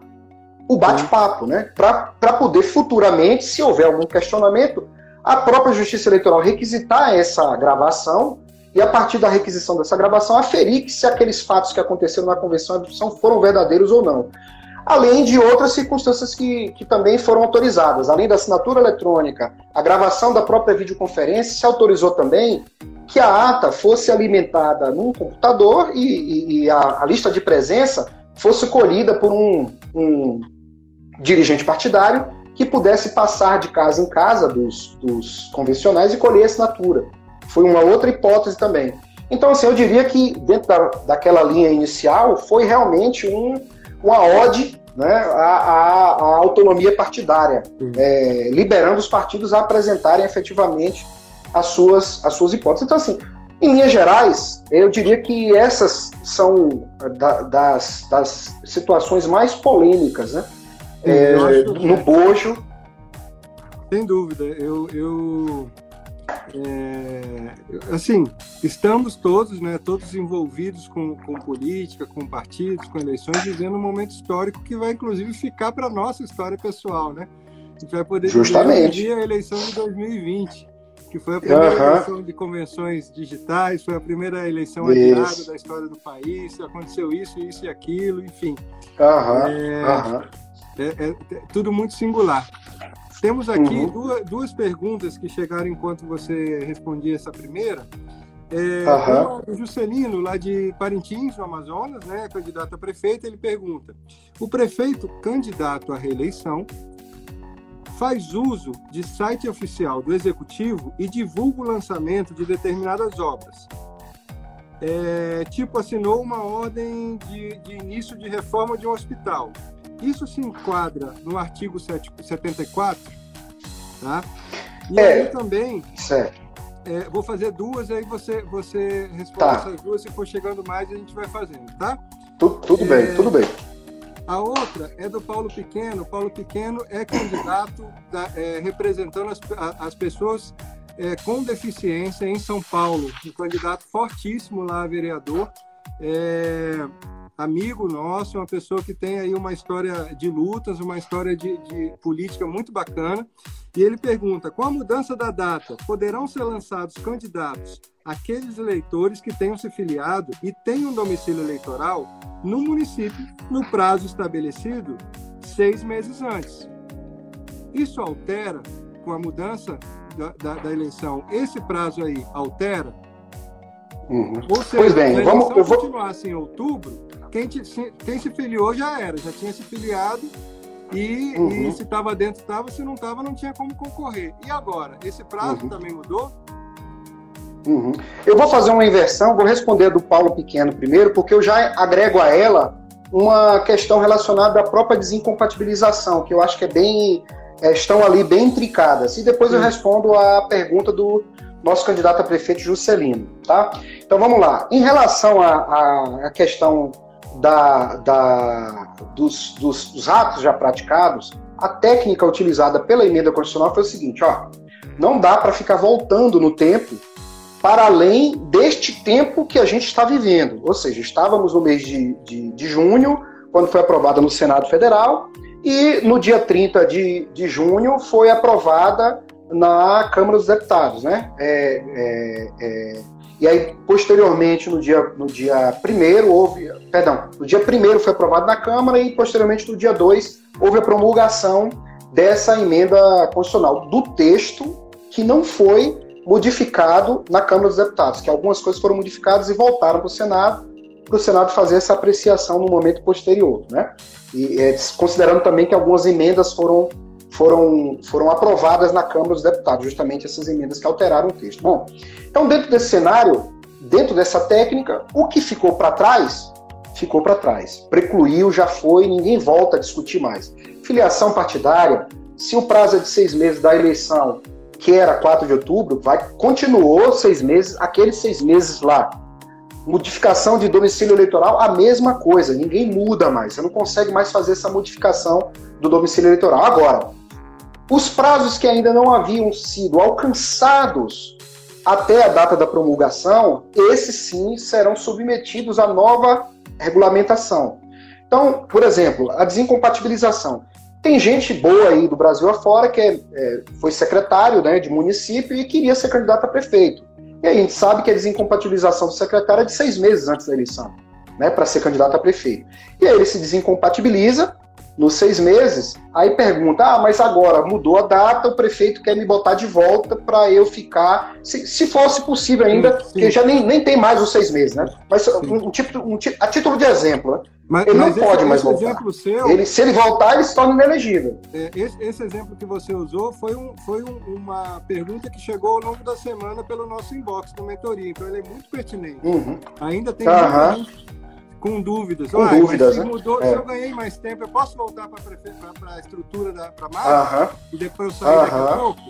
o bate-papo, né? Para poder futuramente, se houver algum questionamento, a própria Justiça Eleitoral requisitar essa gravação e, a partir da requisição dessa gravação, aferir que se aqueles fatos que aconteceram na convenção foram verdadeiros ou não. Além de outras circunstâncias que, que também foram autorizadas. Além da assinatura eletrônica, a gravação da própria videoconferência, se autorizou também que a ata fosse alimentada num computador e, e, e a, a, lista de presença fosse colhida por um, um dirigente partidário que pudesse passar de casa em casa dos, dos convencionais e colher assinatura. Foi uma outra hipótese também. Então, assim, eu diria que dentro da, daquela linha inicial foi realmente um, uma ode né, à, à, à autonomia partidária, uhum. é, liberando os partidos a apresentarem efetivamente as suas, as suas hipóteses. Então, assim, em linhas gerais, eu diria que essas são da, das, das situações mais polêmicas, né? É, no bojo. Sem dúvida. Eu, eu é, assim, estamos todos, né, todos envolvidos com, com política, com partidos, com eleições, vivendo um momento histórico que vai, inclusive, ficar para nossa história pessoal, né? A gente vai poder Justamente. a eleição de 2020, que foi a primeira uhum. eleição de convenções digitais, foi a primeira eleição da história do país, aconteceu isso, isso e aquilo, enfim. Uhum. É, é, é, é tudo muito singular. Temos aqui uhum. duas, duas perguntas que chegaram enquanto você respondia essa primeira. É, uhum. O Juscelino, lá de Parintins, no Amazonas, né, candidato a prefeito, ele pergunta: o prefeito candidato à reeleição faz uso de site oficial do executivo e divulga o lançamento de determinadas obras. É, tipo, assinou uma ordem de, de início de reforma de um hospital isso se enquadra no artigo 74, tá? E é, aí também. Certo. É, vou fazer duas, aí você, você responde tá. essas duas. Se for chegando mais, a gente vai fazendo, tá? Tudo, tudo é, bem, tudo bem. A outra é do Paulo Pequeno. Paulo Pequeno é candidato da, é, representando as, as pessoas é, com deficiência em São Paulo. Um candidato fortíssimo lá, vereador. Amigo nosso, uma pessoa que tem aí uma história de lutas, uma história de, de, política muito bacana. E ele pergunta: com a mudança da data, poderão ser lançados candidatos aqueles eleitores que tenham se filiado e tenham domicílio eleitoral no município no prazo estabelecido seis meses antes. Isso altera com a mudança da, da, da eleição? Esse prazo aí altera? Uhum. Ou seja, pois bem, vamos, eu vou continuar assim em outubro, quem, te, quem se filiou já era, já tinha se filiado e, uhum. e se estava dentro, estava, se não estava, não tinha como concorrer. E agora? Esse prazo uhum. também mudou? Uhum. Eu vou fazer uma inversão, vou responder do Paulo Pequeno primeiro, porque eu já agrego a ela uma questão relacionada à própria desincompatibilização, que eu acho que é bem. É, estão ali bem intricadas. E depois eu respondo a pergunta do nosso candidato a prefeito Juscelino. Tá? Então vamos lá. Em relação à questão da, da, dos, dos, dos atos já praticados, a técnica utilizada pela emenda constitucional foi o seguinte: ó, não dá para ficar voltando no tempo para além deste tempo que a gente está vivendo. Ou seja, estávamos no mês de, de, de junho, quando foi aprovada no Senado Federal, e no dia 30 de, de junho foi aprovada na Câmara dos Deputados. Né? É, é, é e aí, posteriormente, no dia, no dia primeiro, houve. Perdão, no dia primeiro foi aprovado na Câmara e, posteriormente, no dia 2, houve a promulgação dessa emenda constitucional, do texto que não foi modificado na Câmara dos Deputados, que algumas coisas foram modificadas e voltaram para o Senado, para o Senado fazer essa apreciação no momento posterior, né? E é, considerando também que algumas emendas foram, foram, foram aprovadas na Câmara dos Deputados, justamente essas emendas que alteraram o texto. Bom, então dentro desse cenário, dentro dessa técnica, o que ficou para trás, ficou para trás. Precluiu, já foi, ninguém volta a discutir mais. Filiação partidária, se o prazo é de seis meses da eleição, que era 4 de outubro, vai, continuou seis meses, aqueles seis meses lá. Modificação de domicílio eleitoral, a mesma coisa, ninguém muda mais, você não consegue mais fazer essa modificação do domicílio eleitoral. Agora, os prazos que ainda não haviam sido alcançados até a data da promulgação, esses sim serão submetidos à nova regulamentação. Então, por exemplo, a desincompatibilização. Tem gente boa aí do Brasil afora que é, é, foi secretário né, de município e queria ser candidato a prefeito. E aí a gente sabe que a desincompatibilização do secretário é de seis meses antes da eleição, né, para ser candidato a prefeito. E aí ele se desincompatibiliza nos seis meses, aí pergunta: ah, mas agora mudou a data, o prefeito quer me botar de volta para eu ficar. Se, se, fosse possível ainda, sim, porque já nem, nem tem mais os seis meses, né? Mas um, um, tipo, um, a título de exemplo, né? Mas, ele mas não pode mais voltar. Seu, ele, se ele voltar, ele se torna inelegível. É, esse, esse, exemplo que você usou foi, um, foi um, uma pergunta que chegou ao longo da semana pelo nosso inbox do mentoria, então ele é muito pertinente. Uhum. Ainda tem uhum com dúvidas. Com dúvidas, se, né? mudou, é. se eu ganhei mais tempo, eu posso voltar para a estrutura da pra marca uh -huh. e depois eu sair uh -huh. daqui a pouco?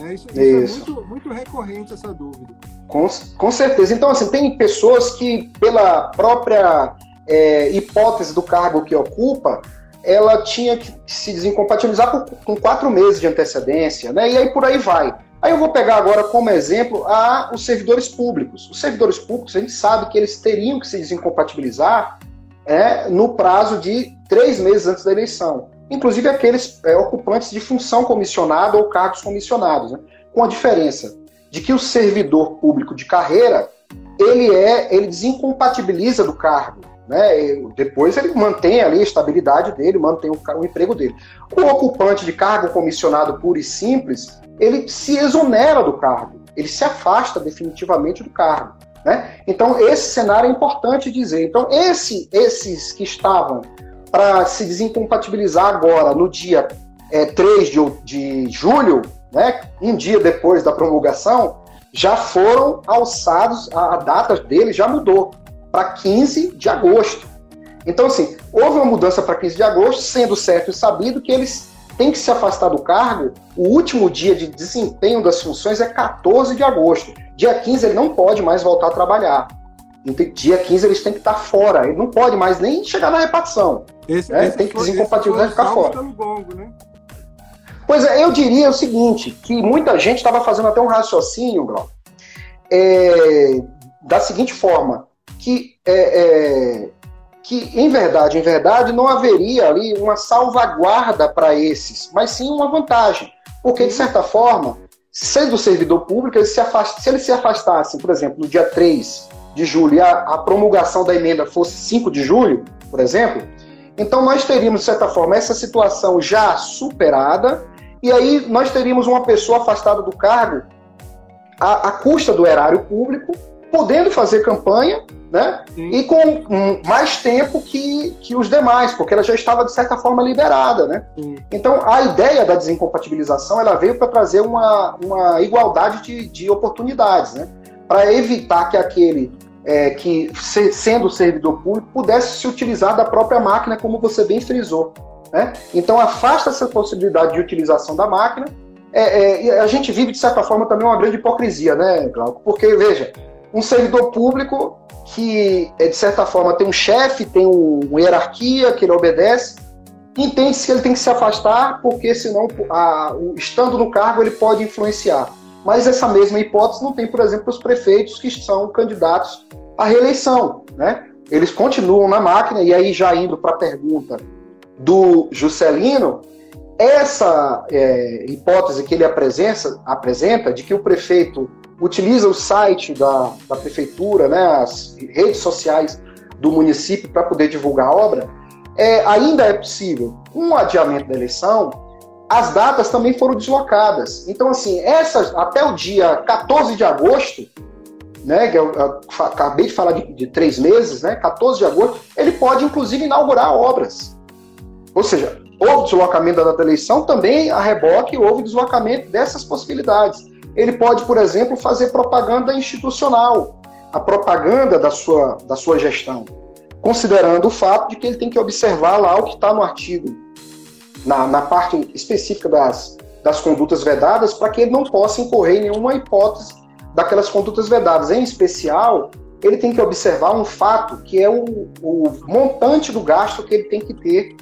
Né? Isso, isso, isso, é muito, muito recorrente essa dúvida. Com, com certeza. Então, assim, tem pessoas que, pela própria é, hipótese do cargo que ocupa, ela tinha que se desincompatibilizar por, com quatro meses de antecedência, né? E aí por aí vai. Aí eu vou pegar agora como exemplo a, os servidores públicos. Os servidores públicos, a gente sabe que eles teriam que se desincompatibilizar é, no prazo de três meses antes da eleição. Inclusive aqueles é, ocupantes de função comissionada ou cargos comissionados, né? com a diferença de que o servidor público de carreira ele é ele desincompatibiliza do cargo. Né? depois ele mantém ali a estabilidade dele, mantém o, o emprego dele. O ocupante de cargo comissionado puro e simples, ele se exonera do cargo, ele se afasta definitivamente do cargo. Né? Então, esse cenário é importante dizer. Então, esse, esses que estavam para se desincompatibilizar agora, no dia é, 3 de, de julho, né, um dia depois da promulgação, já foram alçados, a, a data deles já mudou para 15 de agosto. Então, assim, houve uma mudança para 15 de agosto, sendo certo e sabido que eles tem que se afastar do cargo, o último dia de desempenho das funções é 14 de agosto. Dia 15 ele não pode mais voltar a trabalhar. Dia 15 eles têm que estar fora. Ele não pode mais nem chegar na repartição. Esse, né? esse tem que desincompatibilizar e ficar fora. Gongo, né? Pois é, eu diria o seguinte, que muita gente estava fazendo até um raciocínio, Glau, é, da seguinte forma, que é, é, que, em verdade, em verdade, não haveria ali uma salvaguarda para esses, mas sim uma vantagem. Porque, de certa forma, sendo servidor público, se afasta, se ele se afastasse, por exemplo, no dia 3 de julho e a, a promulgação da emenda fosse 5 de julho, por exemplo, então nós teríamos, de certa forma, essa situação já superada, e aí nós teríamos uma pessoa afastada do cargo à, à custa do erário público, podendo fazer campanha né? E com mais tempo que, que os demais, porque ela já estava, de certa forma, liberada, né? Então, a ideia da desincompatibilização, ela veio para trazer uma, uma igualdade de, de oportunidades, né? Para evitar que aquele é, que, se, sendo servidor público, pudesse se utilizar da própria máquina, como você bem frisou, né? Então, afasta essa possibilidade de utilização da máquina, é, é, a gente vive, de certa forma, também uma grande hipocrisia, né, Glauco? Porque, veja, um servidor público que, é, de certa forma, tem um chefe, tem uma hierarquia que ele obedece, entende-se que ele tem que se afastar, porque senão, a, o, estando no cargo, ele pode influenciar. Mas essa mesma hipótese não tem, por exemplo, os prefeitos que são candidatos à reeleição. Né? Eles continuam na máquina, e aí já indo para a pergunta do Juscelino, essa é, hipótese que ele apresenta, apresenta de que o prefeito utiliza o site da, da prefeitura, né, as redes sociais do município para poder divulgar a obra, é, ainda é possível um adiamento da eleição as datas também foram deslocadas. Então, assim, essas, até o dia 14 de agosto, né, que eu, eu acabei de falar de, de, três meses, né, 14 de agosto, ele pode, inclusive, inaugurar obras. Ou seja, houve deslocamento da data da eleição, também a reboque houve deslocamento dessas possibilidades. Ele pode, por exemplo, fazer propaganda institucional, a propaganda da sua, da sua gestão, considerando o fato de que ele tem que observar lá o que está no artigo, na, na parte específica das, das condutas vedadas, para que ele não possa incorrer em nenhuma hipótese daquelas condutas vedadas. Em especial, ele tem que observar um fato que é o, o montante do gasto que ele tem que ter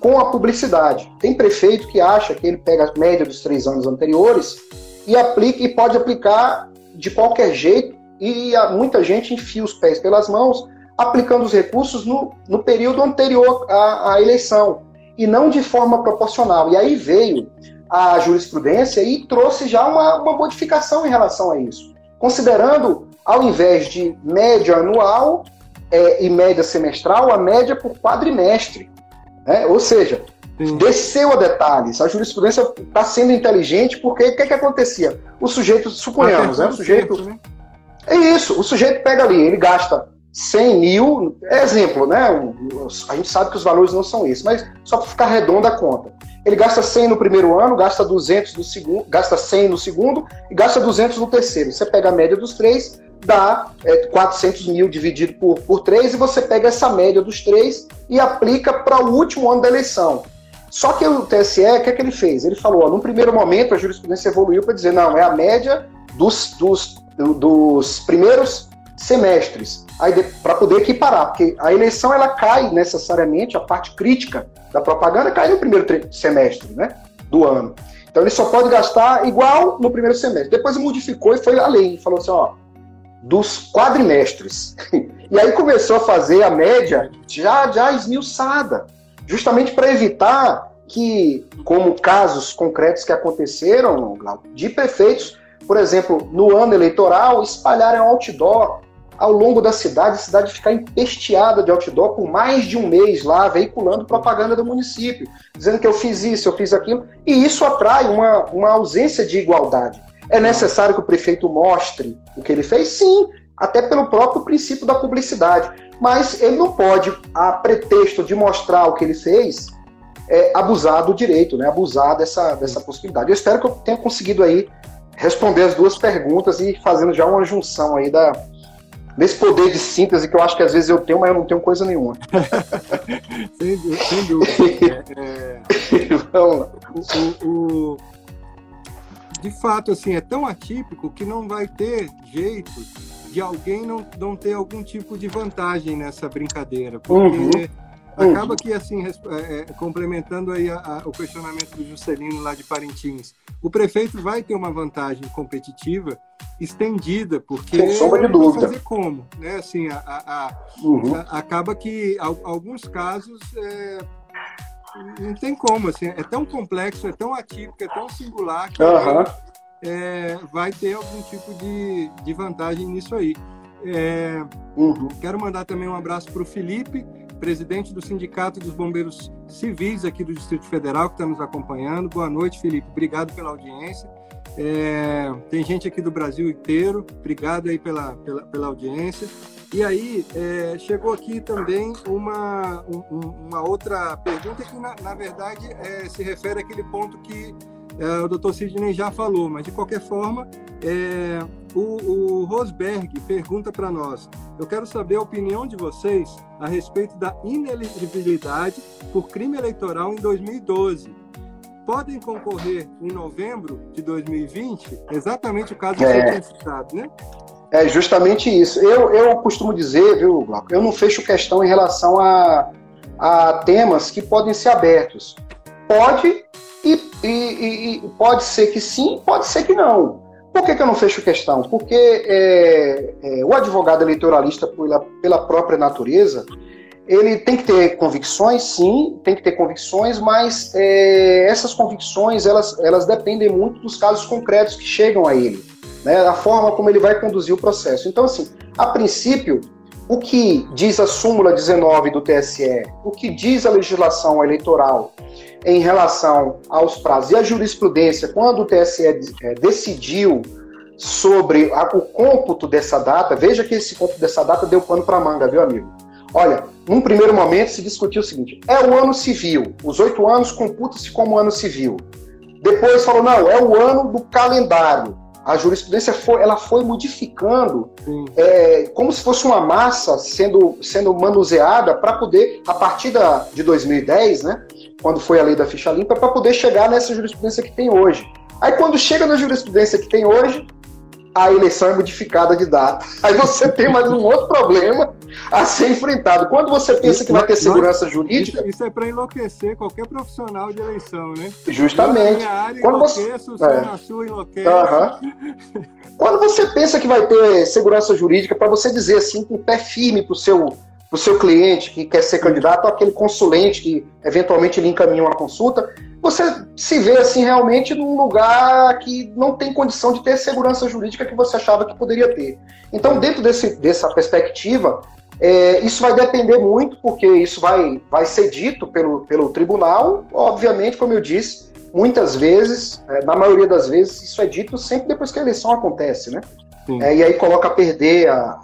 com a publicidade. Tem prefeito que acha que ele pega a média dos três anos anteriores e aplica e pode aplicar de qualquer jeito e muita gente enfia os pés pelas mãos aplicando os recursos no, no período anterior à, à eleição e não de forma proporcional. E aí veio a jurisprudência e trouxe já uma, uma modificação em relação a isso, considerando, ao invés de média anual é, e média semestral, a média por quadrimestre. Né? Ou seja. Desceu a detalhes. A jurisprudência está sendo inteligente porque o que, que acontecia? O sujeito, suponhamos, né? o sujeito. Né? É isso, o sujeito pega ali, ele gasta 100 mil, é exemplo, né? A gente sabe que os valores não são esses, mas só para ficar redonda a conta. Ele gasta 100 no primeiro ano, gasta 200 no segundo, gasta 100 no segundo e gasta 200 no terceiro. Você pega a média dos três, dá é, 400 mil dividido por, por três e você pega essa média dos três e aplica para o último ano da eleição. Só que o TSE, o que, é que ele fez? Ele falou, ó, num primeiro momento a jurisprudência evoluiu para dizer, não, é a média dos, dos, dos primeiros semestres, para poder equiparar, porque a eleição ela cai necessariamente, a parte crítica da propaganda cai no primeiro semestre né, do ano. Então ele só pode gastar igual no primeiro semestre. Depois modificou e foi além, falou assim, ó, dos quadrimestres. [LAUGHS] e aí começou a fazer a média já, já esmiuçada, justamente para evitar que, como casos concretos que aconteceram, de prefeitos, por exemplo, no ano eleitoral, espalharem outdoor ao longo da cidade, a cidade ficar empesteada de outdoor por mais de um mês lá, veiculando propaganda do município, dizendo que eu fiz isso, eu fiz aquilo, e isso atrai uma, uma ausência de igualdade. É necessário que o prefeito mostre o que ele fez? Sim, até pelo próprio princípio da publicidade. Mas ele não pode, a pretexto de mostrar o que ele fez, é, abusar do direito, né? abusar dessa, dessa possibilidade. Eu espero que eu tenha conseguido aí responder as duas perguntas e fazendo já uma junção aí da, desse poder de síntese que eu acho que às vezes eu tenho, mas eu não tenho coisa nenhuma. [LAUGHS] sem, sem dúvida. É, é, [LAUGHS] Vamos lá. O, o, de fato, assim, é tão atípico que não vai ter jeito de alguém não, não ter algum tipo de vantagem nessa brincadeira, porque uhum. acaba que, assim, é, é, complementando aí a, a, o questionamento do Juscelino lá de Parintins, o prefeito vai ter uma vantagem competitiva estendida, porque Sem sombra de dúvida. fazer como, né? Assim, a, a, uhum. acaba que alguns casos é, não tem como, assim, é tão complexo, é tão atípico, é tão singular que uhum. É, vai ter algum tipo de, de vantagem nisso aí. É, uhum. Quero mandar também um abraço para o Felipe, presidente do Sindicato dos Bombeiros Civis aqui do Distrito Federal, que está nos acompanhando. Boa noite, Felipe. Obrigado pela audiência. É, tem gente aqui do Brasil inteiro. Obrigado aí pela, pela, pela audiência. E aí, é, chegou aqui também uma, um, uma outra pergunta que, na, na verdade, é, se refere àquele ponto que é, o Dr. Sidney já falou, mas de qualquer forma, é, o, o, Rosberg pergunta para nós: eu quero saber a opinião de vocês a respeito da ineligibilidade por crime eleitoral em 2012. Podem concorrer em novembro de 2020? Exatamente o caso que é. você tinha citado, né? É justamente isso. Eu, eu costumo dizer, viu, Glauco, eu não fecho questão em relação a, a temas que podem ser abertos. Pode e, e, e pode ser que sim, pode ser que não. Por que, que eu não fecho questão? Porque é, é, o advogado eleitoralista, pela, pela própria natureza, ele tem que ter convicções, sim, tem que ter convicções, mas é, essas convicções elas, elas dependem muito dos casos concretos que chegam a ele né, a forma como ele vai conduzir o processo. Então, assim, a princípio, o que diz a súmula 19 do TSE, o que diz a legislação eleitoral, em relação aos prazos. E a jurisprudência, quando o TSE é, decidiu sobre o cômputo dessa data, veja que esse cômputo dessa data deu pano para manga, viu, amigo? Olha, num primeiro momento se discutiu o seguinte: é o ano civil, os oito anos computa-se como ano civil. Depois falou, não, é o ano do calendário. A jurisprudência foi, ela foi modificando é, como se fosse uma massa sendo, sendo manuseada para poder, a partir da, de 2010, né, quando foi a lei da ficha limpa, para poder chegar nessa jurisprudência que tem hoje. Aí quando chega na jurisprudência que tem hoje, a eleição é modificada de data. [LAUGHS] Aí você tem mais um outro problema a ser enfrentado. Quando você pensa que vai ter segurança jurídica. Isso, isso é para enlouquecer qualquer profissional de eleição, né? Justamente. Área, Quando você. É. Na sua. Uhum. Quando você pensa que vai ter segurança jurídica, para você dizer assim, com o pé firme para o seu o seu cliente que quer ser candidato, ou aquele consulente que eventualmente lhe encaminha uma consulta, você se vê assim realmente num lugar que não tem condição de ter segurança jurídica que você achava que poderia ter. Então, dentro desse, dessa perspectiva, é, isso vai depender muito, porque isso vai, vai ser dito pelo, pelo tribunal, obviamente, como eu disse, muitas vezes, é, na maioria das vezes, isso é dito sempre depois que a eleição acontece, né? É, e aí coloca a perder a,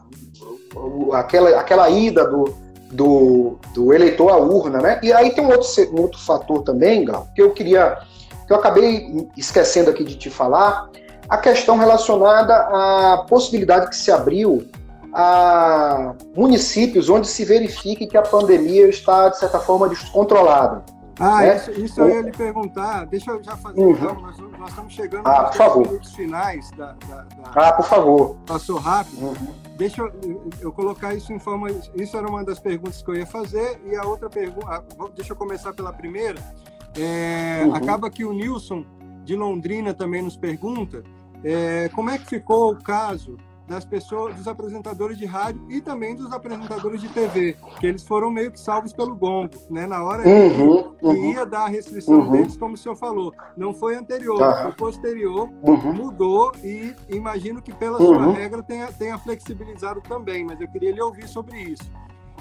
aquela, aquela ida do, do, do, eleitor à urna, né? E aí tem um outro, um outro fator também, Gal, que eu queria, que eu acabei esquecendo aqui de te falar, a questão relacionada à possibilidade que se abriu a municípios onde se verifique que a pandemia está, de certa forma, descontrolada. Ah, né? isso, isso eu ia lhe perguntar. Deixa eu já fazer, uhum. então. Nós, nós, estamos chegando ah, nos minutos finais da, da, da, Ah, por favor. Passou rápido. Uhum. Deixa eu, eu, colocar isso em forma. Isso era uma das perguntas que eu ia fazer. E a outra pergunta. Deixa eu começar pela primeira. É, uhum. Acaba que o Nilson de Londrina também nos pergunta é, como é que ficou o caso das pessoas, dos apresentadores de rádio e também dos apresentadores de TV, que eles foram meio que salvos pelo gongo, né? Na hora uhum, que uhum, ia dar a restrição uhum. deles, como o senhor falou. Não foi anterior, foi posterior, uhum. mudou e imagino que pela sua uhum. regra tenha, tenha flexibilizado também, mas eu queria lhe ouvir sobre isso.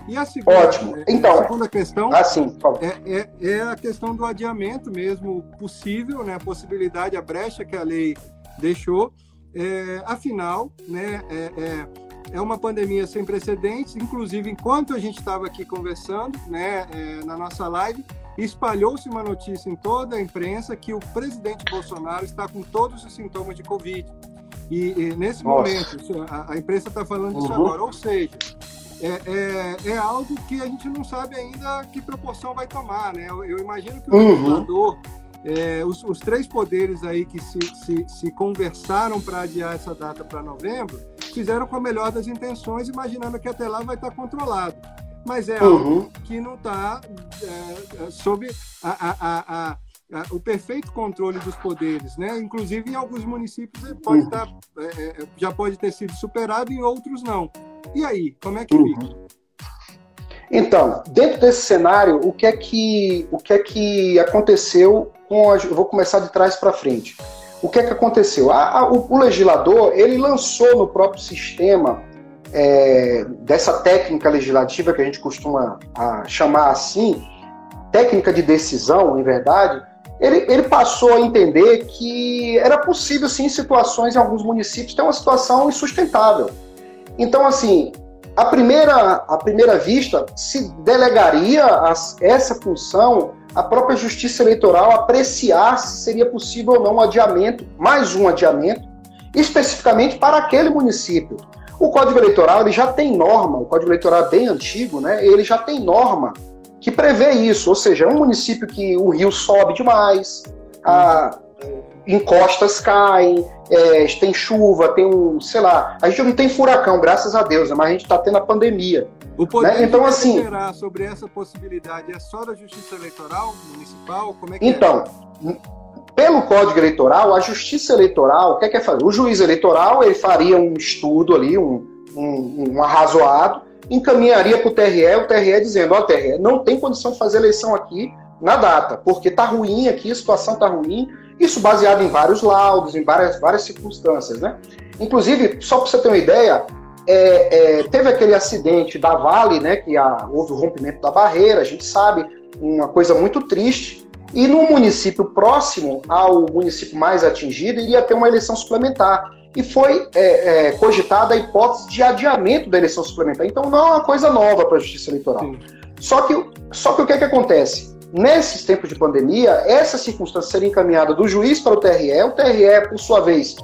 E a segunda, Ótimo. Então, a segunda questão assim, é, é, é, a questão do adiamento mesmo possível, né? a possibilidade, a brecha que a lei deixou, é, afinal, né, é, é, é, uma pandemia sem precedentes, inclusive enquanto a gente estava aqui conversando né, é, na nossa live, espalhou-se uma notícia em toda a imprensa que o presidente Bolsonaro está com todos os sintomas de Covid. E, e nesse nossa. momento, a, a imprensa está falando disso uhum. agora, ou seja, é, é, é, algo que a gente não sabe ainda que proporção vai tomar, né? Eu, eu imagino que o uhum. legislador é, os, os, três poderes aí que se, se, se conversaram para adiar essa data para novembro fizeram com a melhor das intenções, imaginando que até lá vai estar tá controlado. Mas é uhum. algo que não está é, é, sob a, a, a, o perfeito controle dos poderes, né? Inclusive em alguns municípios pode uhum. tá, é, é, já pode ter sido superado, em outros não. E aí, como é que uhum. fica? Então, dentro desse cenário, o que é que, o que, é que aconteceu eu vou começar de trás para frente. O que é que aconteceu? A, a, o, o, legislador ele lançou no próprio sistema é, dessa técnica legislativa que a gente costuma a, chamar assim, técnica de decisão, em verdade, ele, ele, passou a entender que era possível, sim, situações em alguns municípios ter uma situação insustentável. Então, assim, a primeira, a primeira vista se delegaria essa função à própria Justiça Eleitoral apreciar se seria possível ou não um adiamento, mais um adiamento, especificamente para aquele município. O Código Eleitoral ele já tem norma, o Código Eleitoral é bem antigo, né? Ele já tem norma que prevê isso, ou seja, um município que o rio sobe demais, a, encostas caem, é, tem chuva, tem um, sei lá, a gente não tem furacão, graças a Deus, mas a gente está tendo a pandemia. O poder né? então, assim, sobre essa possibilidade é só da Justiça Eleitoral Municipal? Como é que então, é? pelo Código Eleitoral, a Justiça Eleitoral, o que é que é fazer? O juiz eleitoral ele faria um estudo ali, um, um, um arrazoado, encaminharia para o TRE, o TRE dizendo, ó, oh, TRE, não tem condição de fazer eleição aqui na data, porque tá ruim aqui, a situação tá ruim, isso baseado em vários laudos, em várias, várias circunstâncias, né? Inclusive, só para você ter uma ideia, é, é, teve aquele acidente da Vale, né? Que a, houve o rompimento da barreira, a gente sabe, uma coisa muito triste. E no município próximo ao município mais atingido, iria ter uma eleição suplementar. E foi é, é, cogitada a hipótese de adiamento da eleição suplementar. Então não é uma coisa nova para a Justiça Eleitoral. Só que, só que o que, é que acontece? Nesses tempos de pandemia, essa circunstância seria encaminhada do juiz para o TRE, o TRE, por sua vez,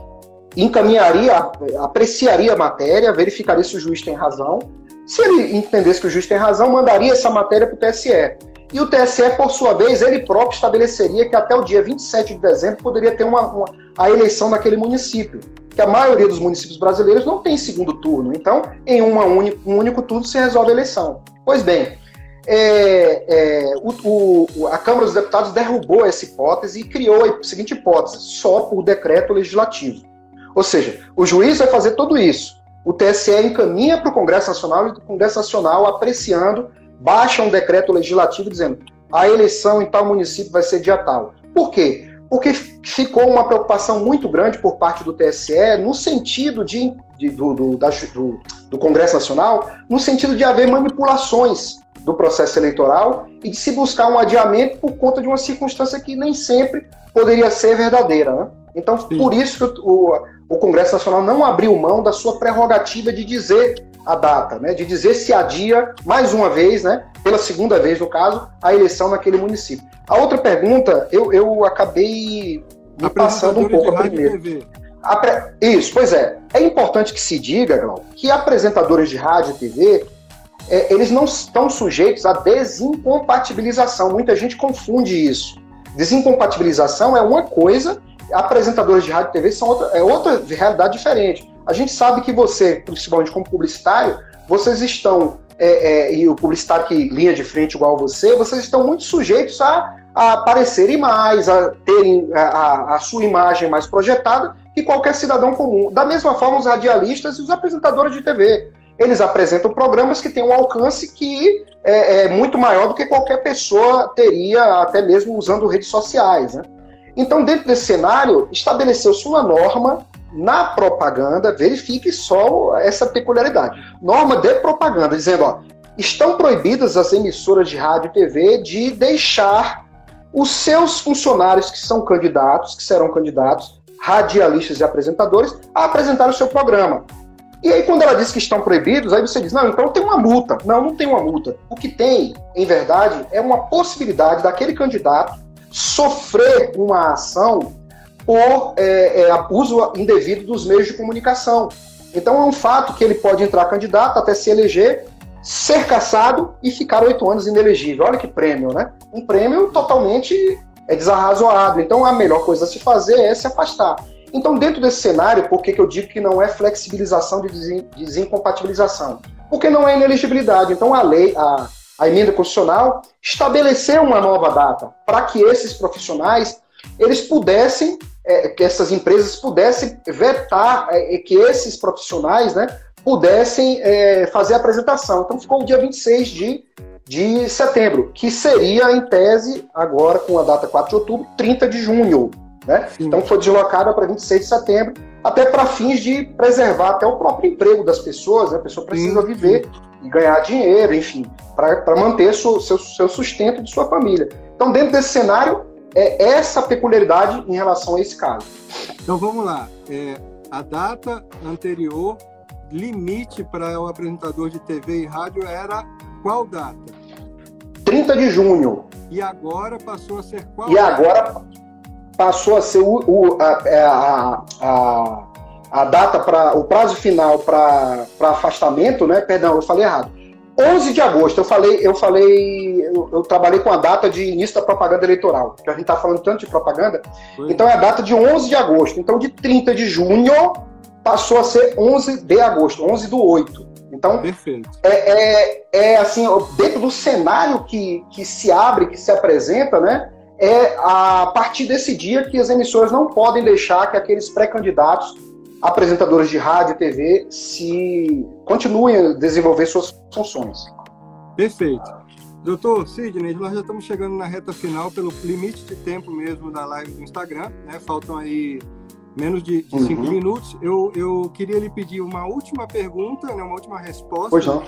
encaminharia, apreciaria a matéria, verificaria se o juiz tem razão. Se ele entendesse que o juiz tem razão, mandaria essa matéria para o TSE. E o TSE, por sua vez, ele próprio estabeleceria que até o dia 27 de dezembro poderia ter uma, uma, a eleição naquele município. Que a maioria dos municípios brasileiros não tem segundo turno. Então, em uma um único turno se resolve a eleição. Pois bem, é, é, o, o, a Câmara dos Deputados derrubou essa hipótese e criou a seguinte hipótese: só por decreto legislativo. Ou seja, o juiz vai fazer tudo isso. O TSE encaminha para o Congresso Nacional e o Congresso Nacional, apreciando, baixa um decreto legislativo dizendo a eleição em tal município vai ser dia tal. Por quê? Porque ficou uma preocupação muito grande por parte do TSE no sentido de, de do, do, da, do, do Congresso Nacional, no sentido de haver manipulações do processo eleitoral e de se buscar um adiamento por conta de uma circunstância que nem sempre poderia ser verdadeira. Né? Então, Sim. por isso que o, o Congresso Nacional não abriu mão da sua prerrogativa de dizer a data, né, de dizer se adia mais uma vez, né, pela segunda vez no caso, a eleição naquele município. A outra pergunta, eu, eu acabei me passando um pouco a primeira. Pre... Isso, pois é. É importante que se diga, Glau, que apresentadores de rádio e TV, é, eles não estão sujeitos à desincompatibilização. Muita gente confunde isso. Desincompatibilização é uma coisa apresentadores de rádio e TV são outra, é outra realidade diferente. A gente sabe que você, principalmente como publicitário, vocês estão, é, é, e o publicitário que linha de frente igual você, vocês estão muito sujeitos a, a aparecerem mais, a terem a, a, sua imagem mais projetada que qualquer cidadão comum. Da mesma forma, os radialistas e os apresentadores de TV. Eles apresentam programas que têm um alcance que é, é muito maior do que qualquer pessoa teria, até mesmo usando redes sociais. Né? Então, dentro desse cenário, estabeleceu-se uma norma na propaganda, verifique só essa peculiaridade. Norma de propaganda, dizendo, ó, estão proibidas as emissoras de rádio e TV de deixar os seus funcionários que são candidatos, que serão candidatos, radialistas e apresentadores, a apresentar o seu programa. E aí, quando ela diz que estão proibidos, aí você diz, não, então tem uma multa. Não, não tem uma multa. O que tem, em verdade, é uma possibilidade daquele candidato sofrer uma ação por é, é, uso indevido dos meios de comunicação. Então é um fato que ele pode entrar candidato até se eleger, ser caçado e ficar oito anos inelegível. Olha que prêmio, né? Um prêmio totalmente é desarrazoado. Então a melhor coisa a se fazer é se afastar. Então, dentro desse cenário, por que, que eu digo que não é flexibilização de desincompatibilização? Porque não é ineligibilidade. Então, a lei, a, a emenda constitucional estabeleceu uma nova data para que esses profissionais eles pudessem, é, que essas empresas pudessem vetar é, que esses profissionais né, pudessem é, fazer a apresentação. Então ficou o dia 26 de, de setembro, que seria, em tese, agora com a data 4 de outubro, 30 de junho. Né? Então foi deslocada para 26 de setembro, até para fins de preservar até o próprio emprego das pessoas, né? a pessoa precisa Sim. viver e ganhar dinheiro, enfim, para manter seu, seu, seu sustento de sua família. Então, dentro desse cenário, é essa peculiaridade em relação a esse caso. Então, vamos lá. É, a data anterior, limite para o apresentador de TV e rádio era qual data? 30 de junho. E agora passou a ser qual? E data? agora passou a ser o, o a, é, a, a, a data para o prazo final para afastamento, né? Perdão, eu falei errado. 11 de agosto, eu falei, eu falei, eu, eu trabalhei com a data de início da propaganda eleitoral, que a gente está falando tanto de propaganda. Foi. Então é a data de 11 de agosto. Então de 30 de junho passou a ser 11 de agosto, 11 do 8. Então, é, é, é, assim, dentro do cenário que, que se abre, que se apresenta, né? É a partir desse dia que as emissoras não podem deixar que aqueles pré-candidatos apresentadores de rádio e TV se continuem a desenvolver suas funções. Perfeito. Doutor Sidney, nós já estamos chegando na reta final pelo limite de tempo mesmo da live do Instagram, né? Faltam aí menos de, de uhum. cinco minutos. Eu, eu queria lhe pedir uma última pergunta, né? uma última resposta. Pois não.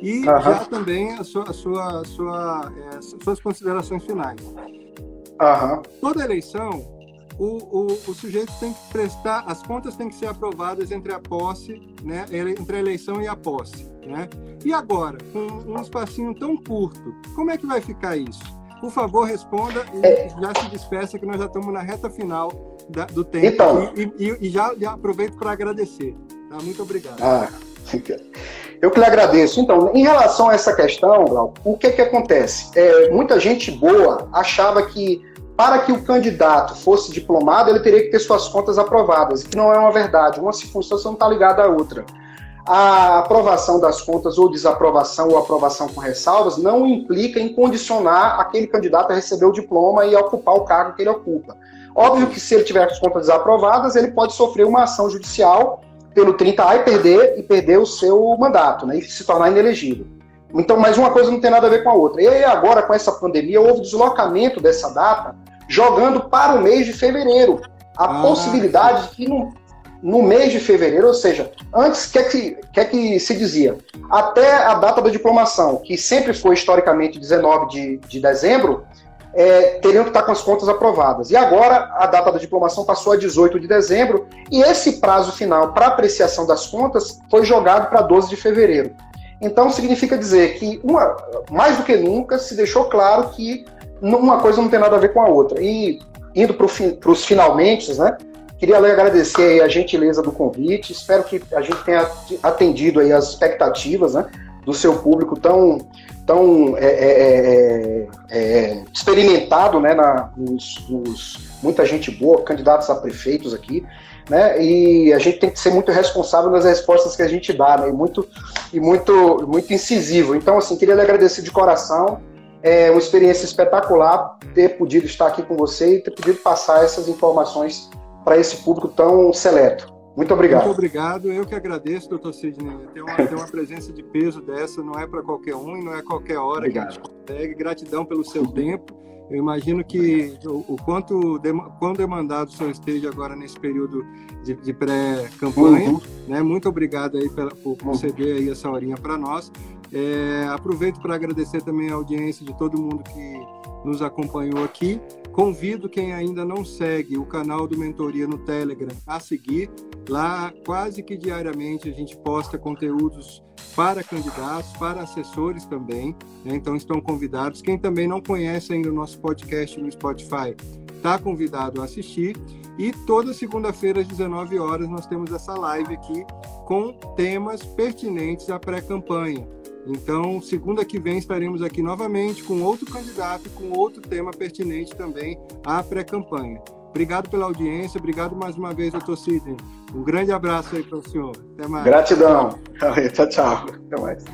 E uhum. já também a sua, a sua, a sua, é, suas considerações finais. Uhum. Toda eleição, o, o, o, sujeito tem que prestar, as contas têm que ser aprovadas entre a posse, né, entre a eleição e a posse. Né? E agora, com um espacinho tão curto, como é que vai ficar isso? Por favor, responda e é... já se despeça que nós já estamos na reta final da, do tempo. Então... E, e, e já, já, aproveito para agradecer. Tá? Muito obrigado. Ah, eu que lhe agradeço. Então, em relação a essa questão, o que, que acontece? É, muita gente boa achava que para que o candidato fosse diplomado, ele teria que ter suas contas aprovadas, que não é uma verdade. Uma circunstância não está ligada à outra. A aprovação das contas ou desaprovação ou aprovação com ressalvas não implica em condicionar aquele candidato a receber o diploma e a ocupar o cargo que ele ocupa. Óbvio que se ele tiver as contas desaprovadas, ele pode sofrer uma ação judicial pelo 30A e perder, e perder o seu mandato, né, e se tornar inelegível. Então, mas uma coisa não tem nada a ver com a outra. E aí agora, com essa pandemia, houve deslocamento dessa data jogando para o mês de fevereiro. A ah, possibilidade de que no, no mês de fevereiro, ou seja, antes, o que, é que, que é que se dizia? Até a data da diplomação, que sempre foi historicamente 19 de, de dezembro, é, teriam que estar com as contas aprovadas. E agora a data da diplomação passou a 18 de dezembro e esse prazo final para apreciação das contas foi jogado para 12 de fevereiro. Então significa dizer que, uma, mais do que nunca, se deixou claro que uma coisa não tem nada a ver com a outra. E indo para os finalmente, né? Queria agradecer a gentileza do convite. Espero que a gente tenha atendido aí as expectativas né, do seu público tão, tão é, é, é, é, experimentado, né, na, nos, nos, muita gente boa, candidatos a prefeitos aqui, né, e a gente tem que ser muito responsável nas respostas que a gente dá, né, e muito, e muito, muito incisivo. Então, assim, queria lhe agradecer de coração é uma experiência espetacular ter podido estar aqui com você e ter podido passar essas informações para esse público tão seleto. Muito obrigado. Muito obrigado. Eu que agradeço, doutor Sidney. Ter uma, ter uma presença de peso dessa não é para qualquer um e não é qualquer hora obrigado. que a gente consegue. Gratidão pelo seu tempo. Eu imagino que o, o quanto quão demandado o senhor esteja agora nesse período de, de pré-campanha. Uhum. Né? Muito obrigado aí pela, por conceder aí essa horinha para nós. É, aproveito para agradecer também a audiência de todo mundo que nos acompanhou aqui. Convido quem ainda não segue o canal do Mentoria no Telegram a seguir. Lá, quase que diariamente, a gente posta conteúdos para candidatos, para assessores também. Né? Então, estão convidados. Quem também não conhece ainda o nosso podcast no Spotify, está convidado a assistir. E toda segunda-feira, às 19 horas, nós temos essa live aqui com temas pertinentes à pré-campanha. Então, segunda que vem estaremos aqui novamente com outro candidato, com outro tema pertinente também à pré-campanha. Obrigado pela audiência, obrigado mais uma vez, doutor Sidney. Um grande abraço aí para o senhor. Até mais. Gratidão. Tchau, tchau. Até mais.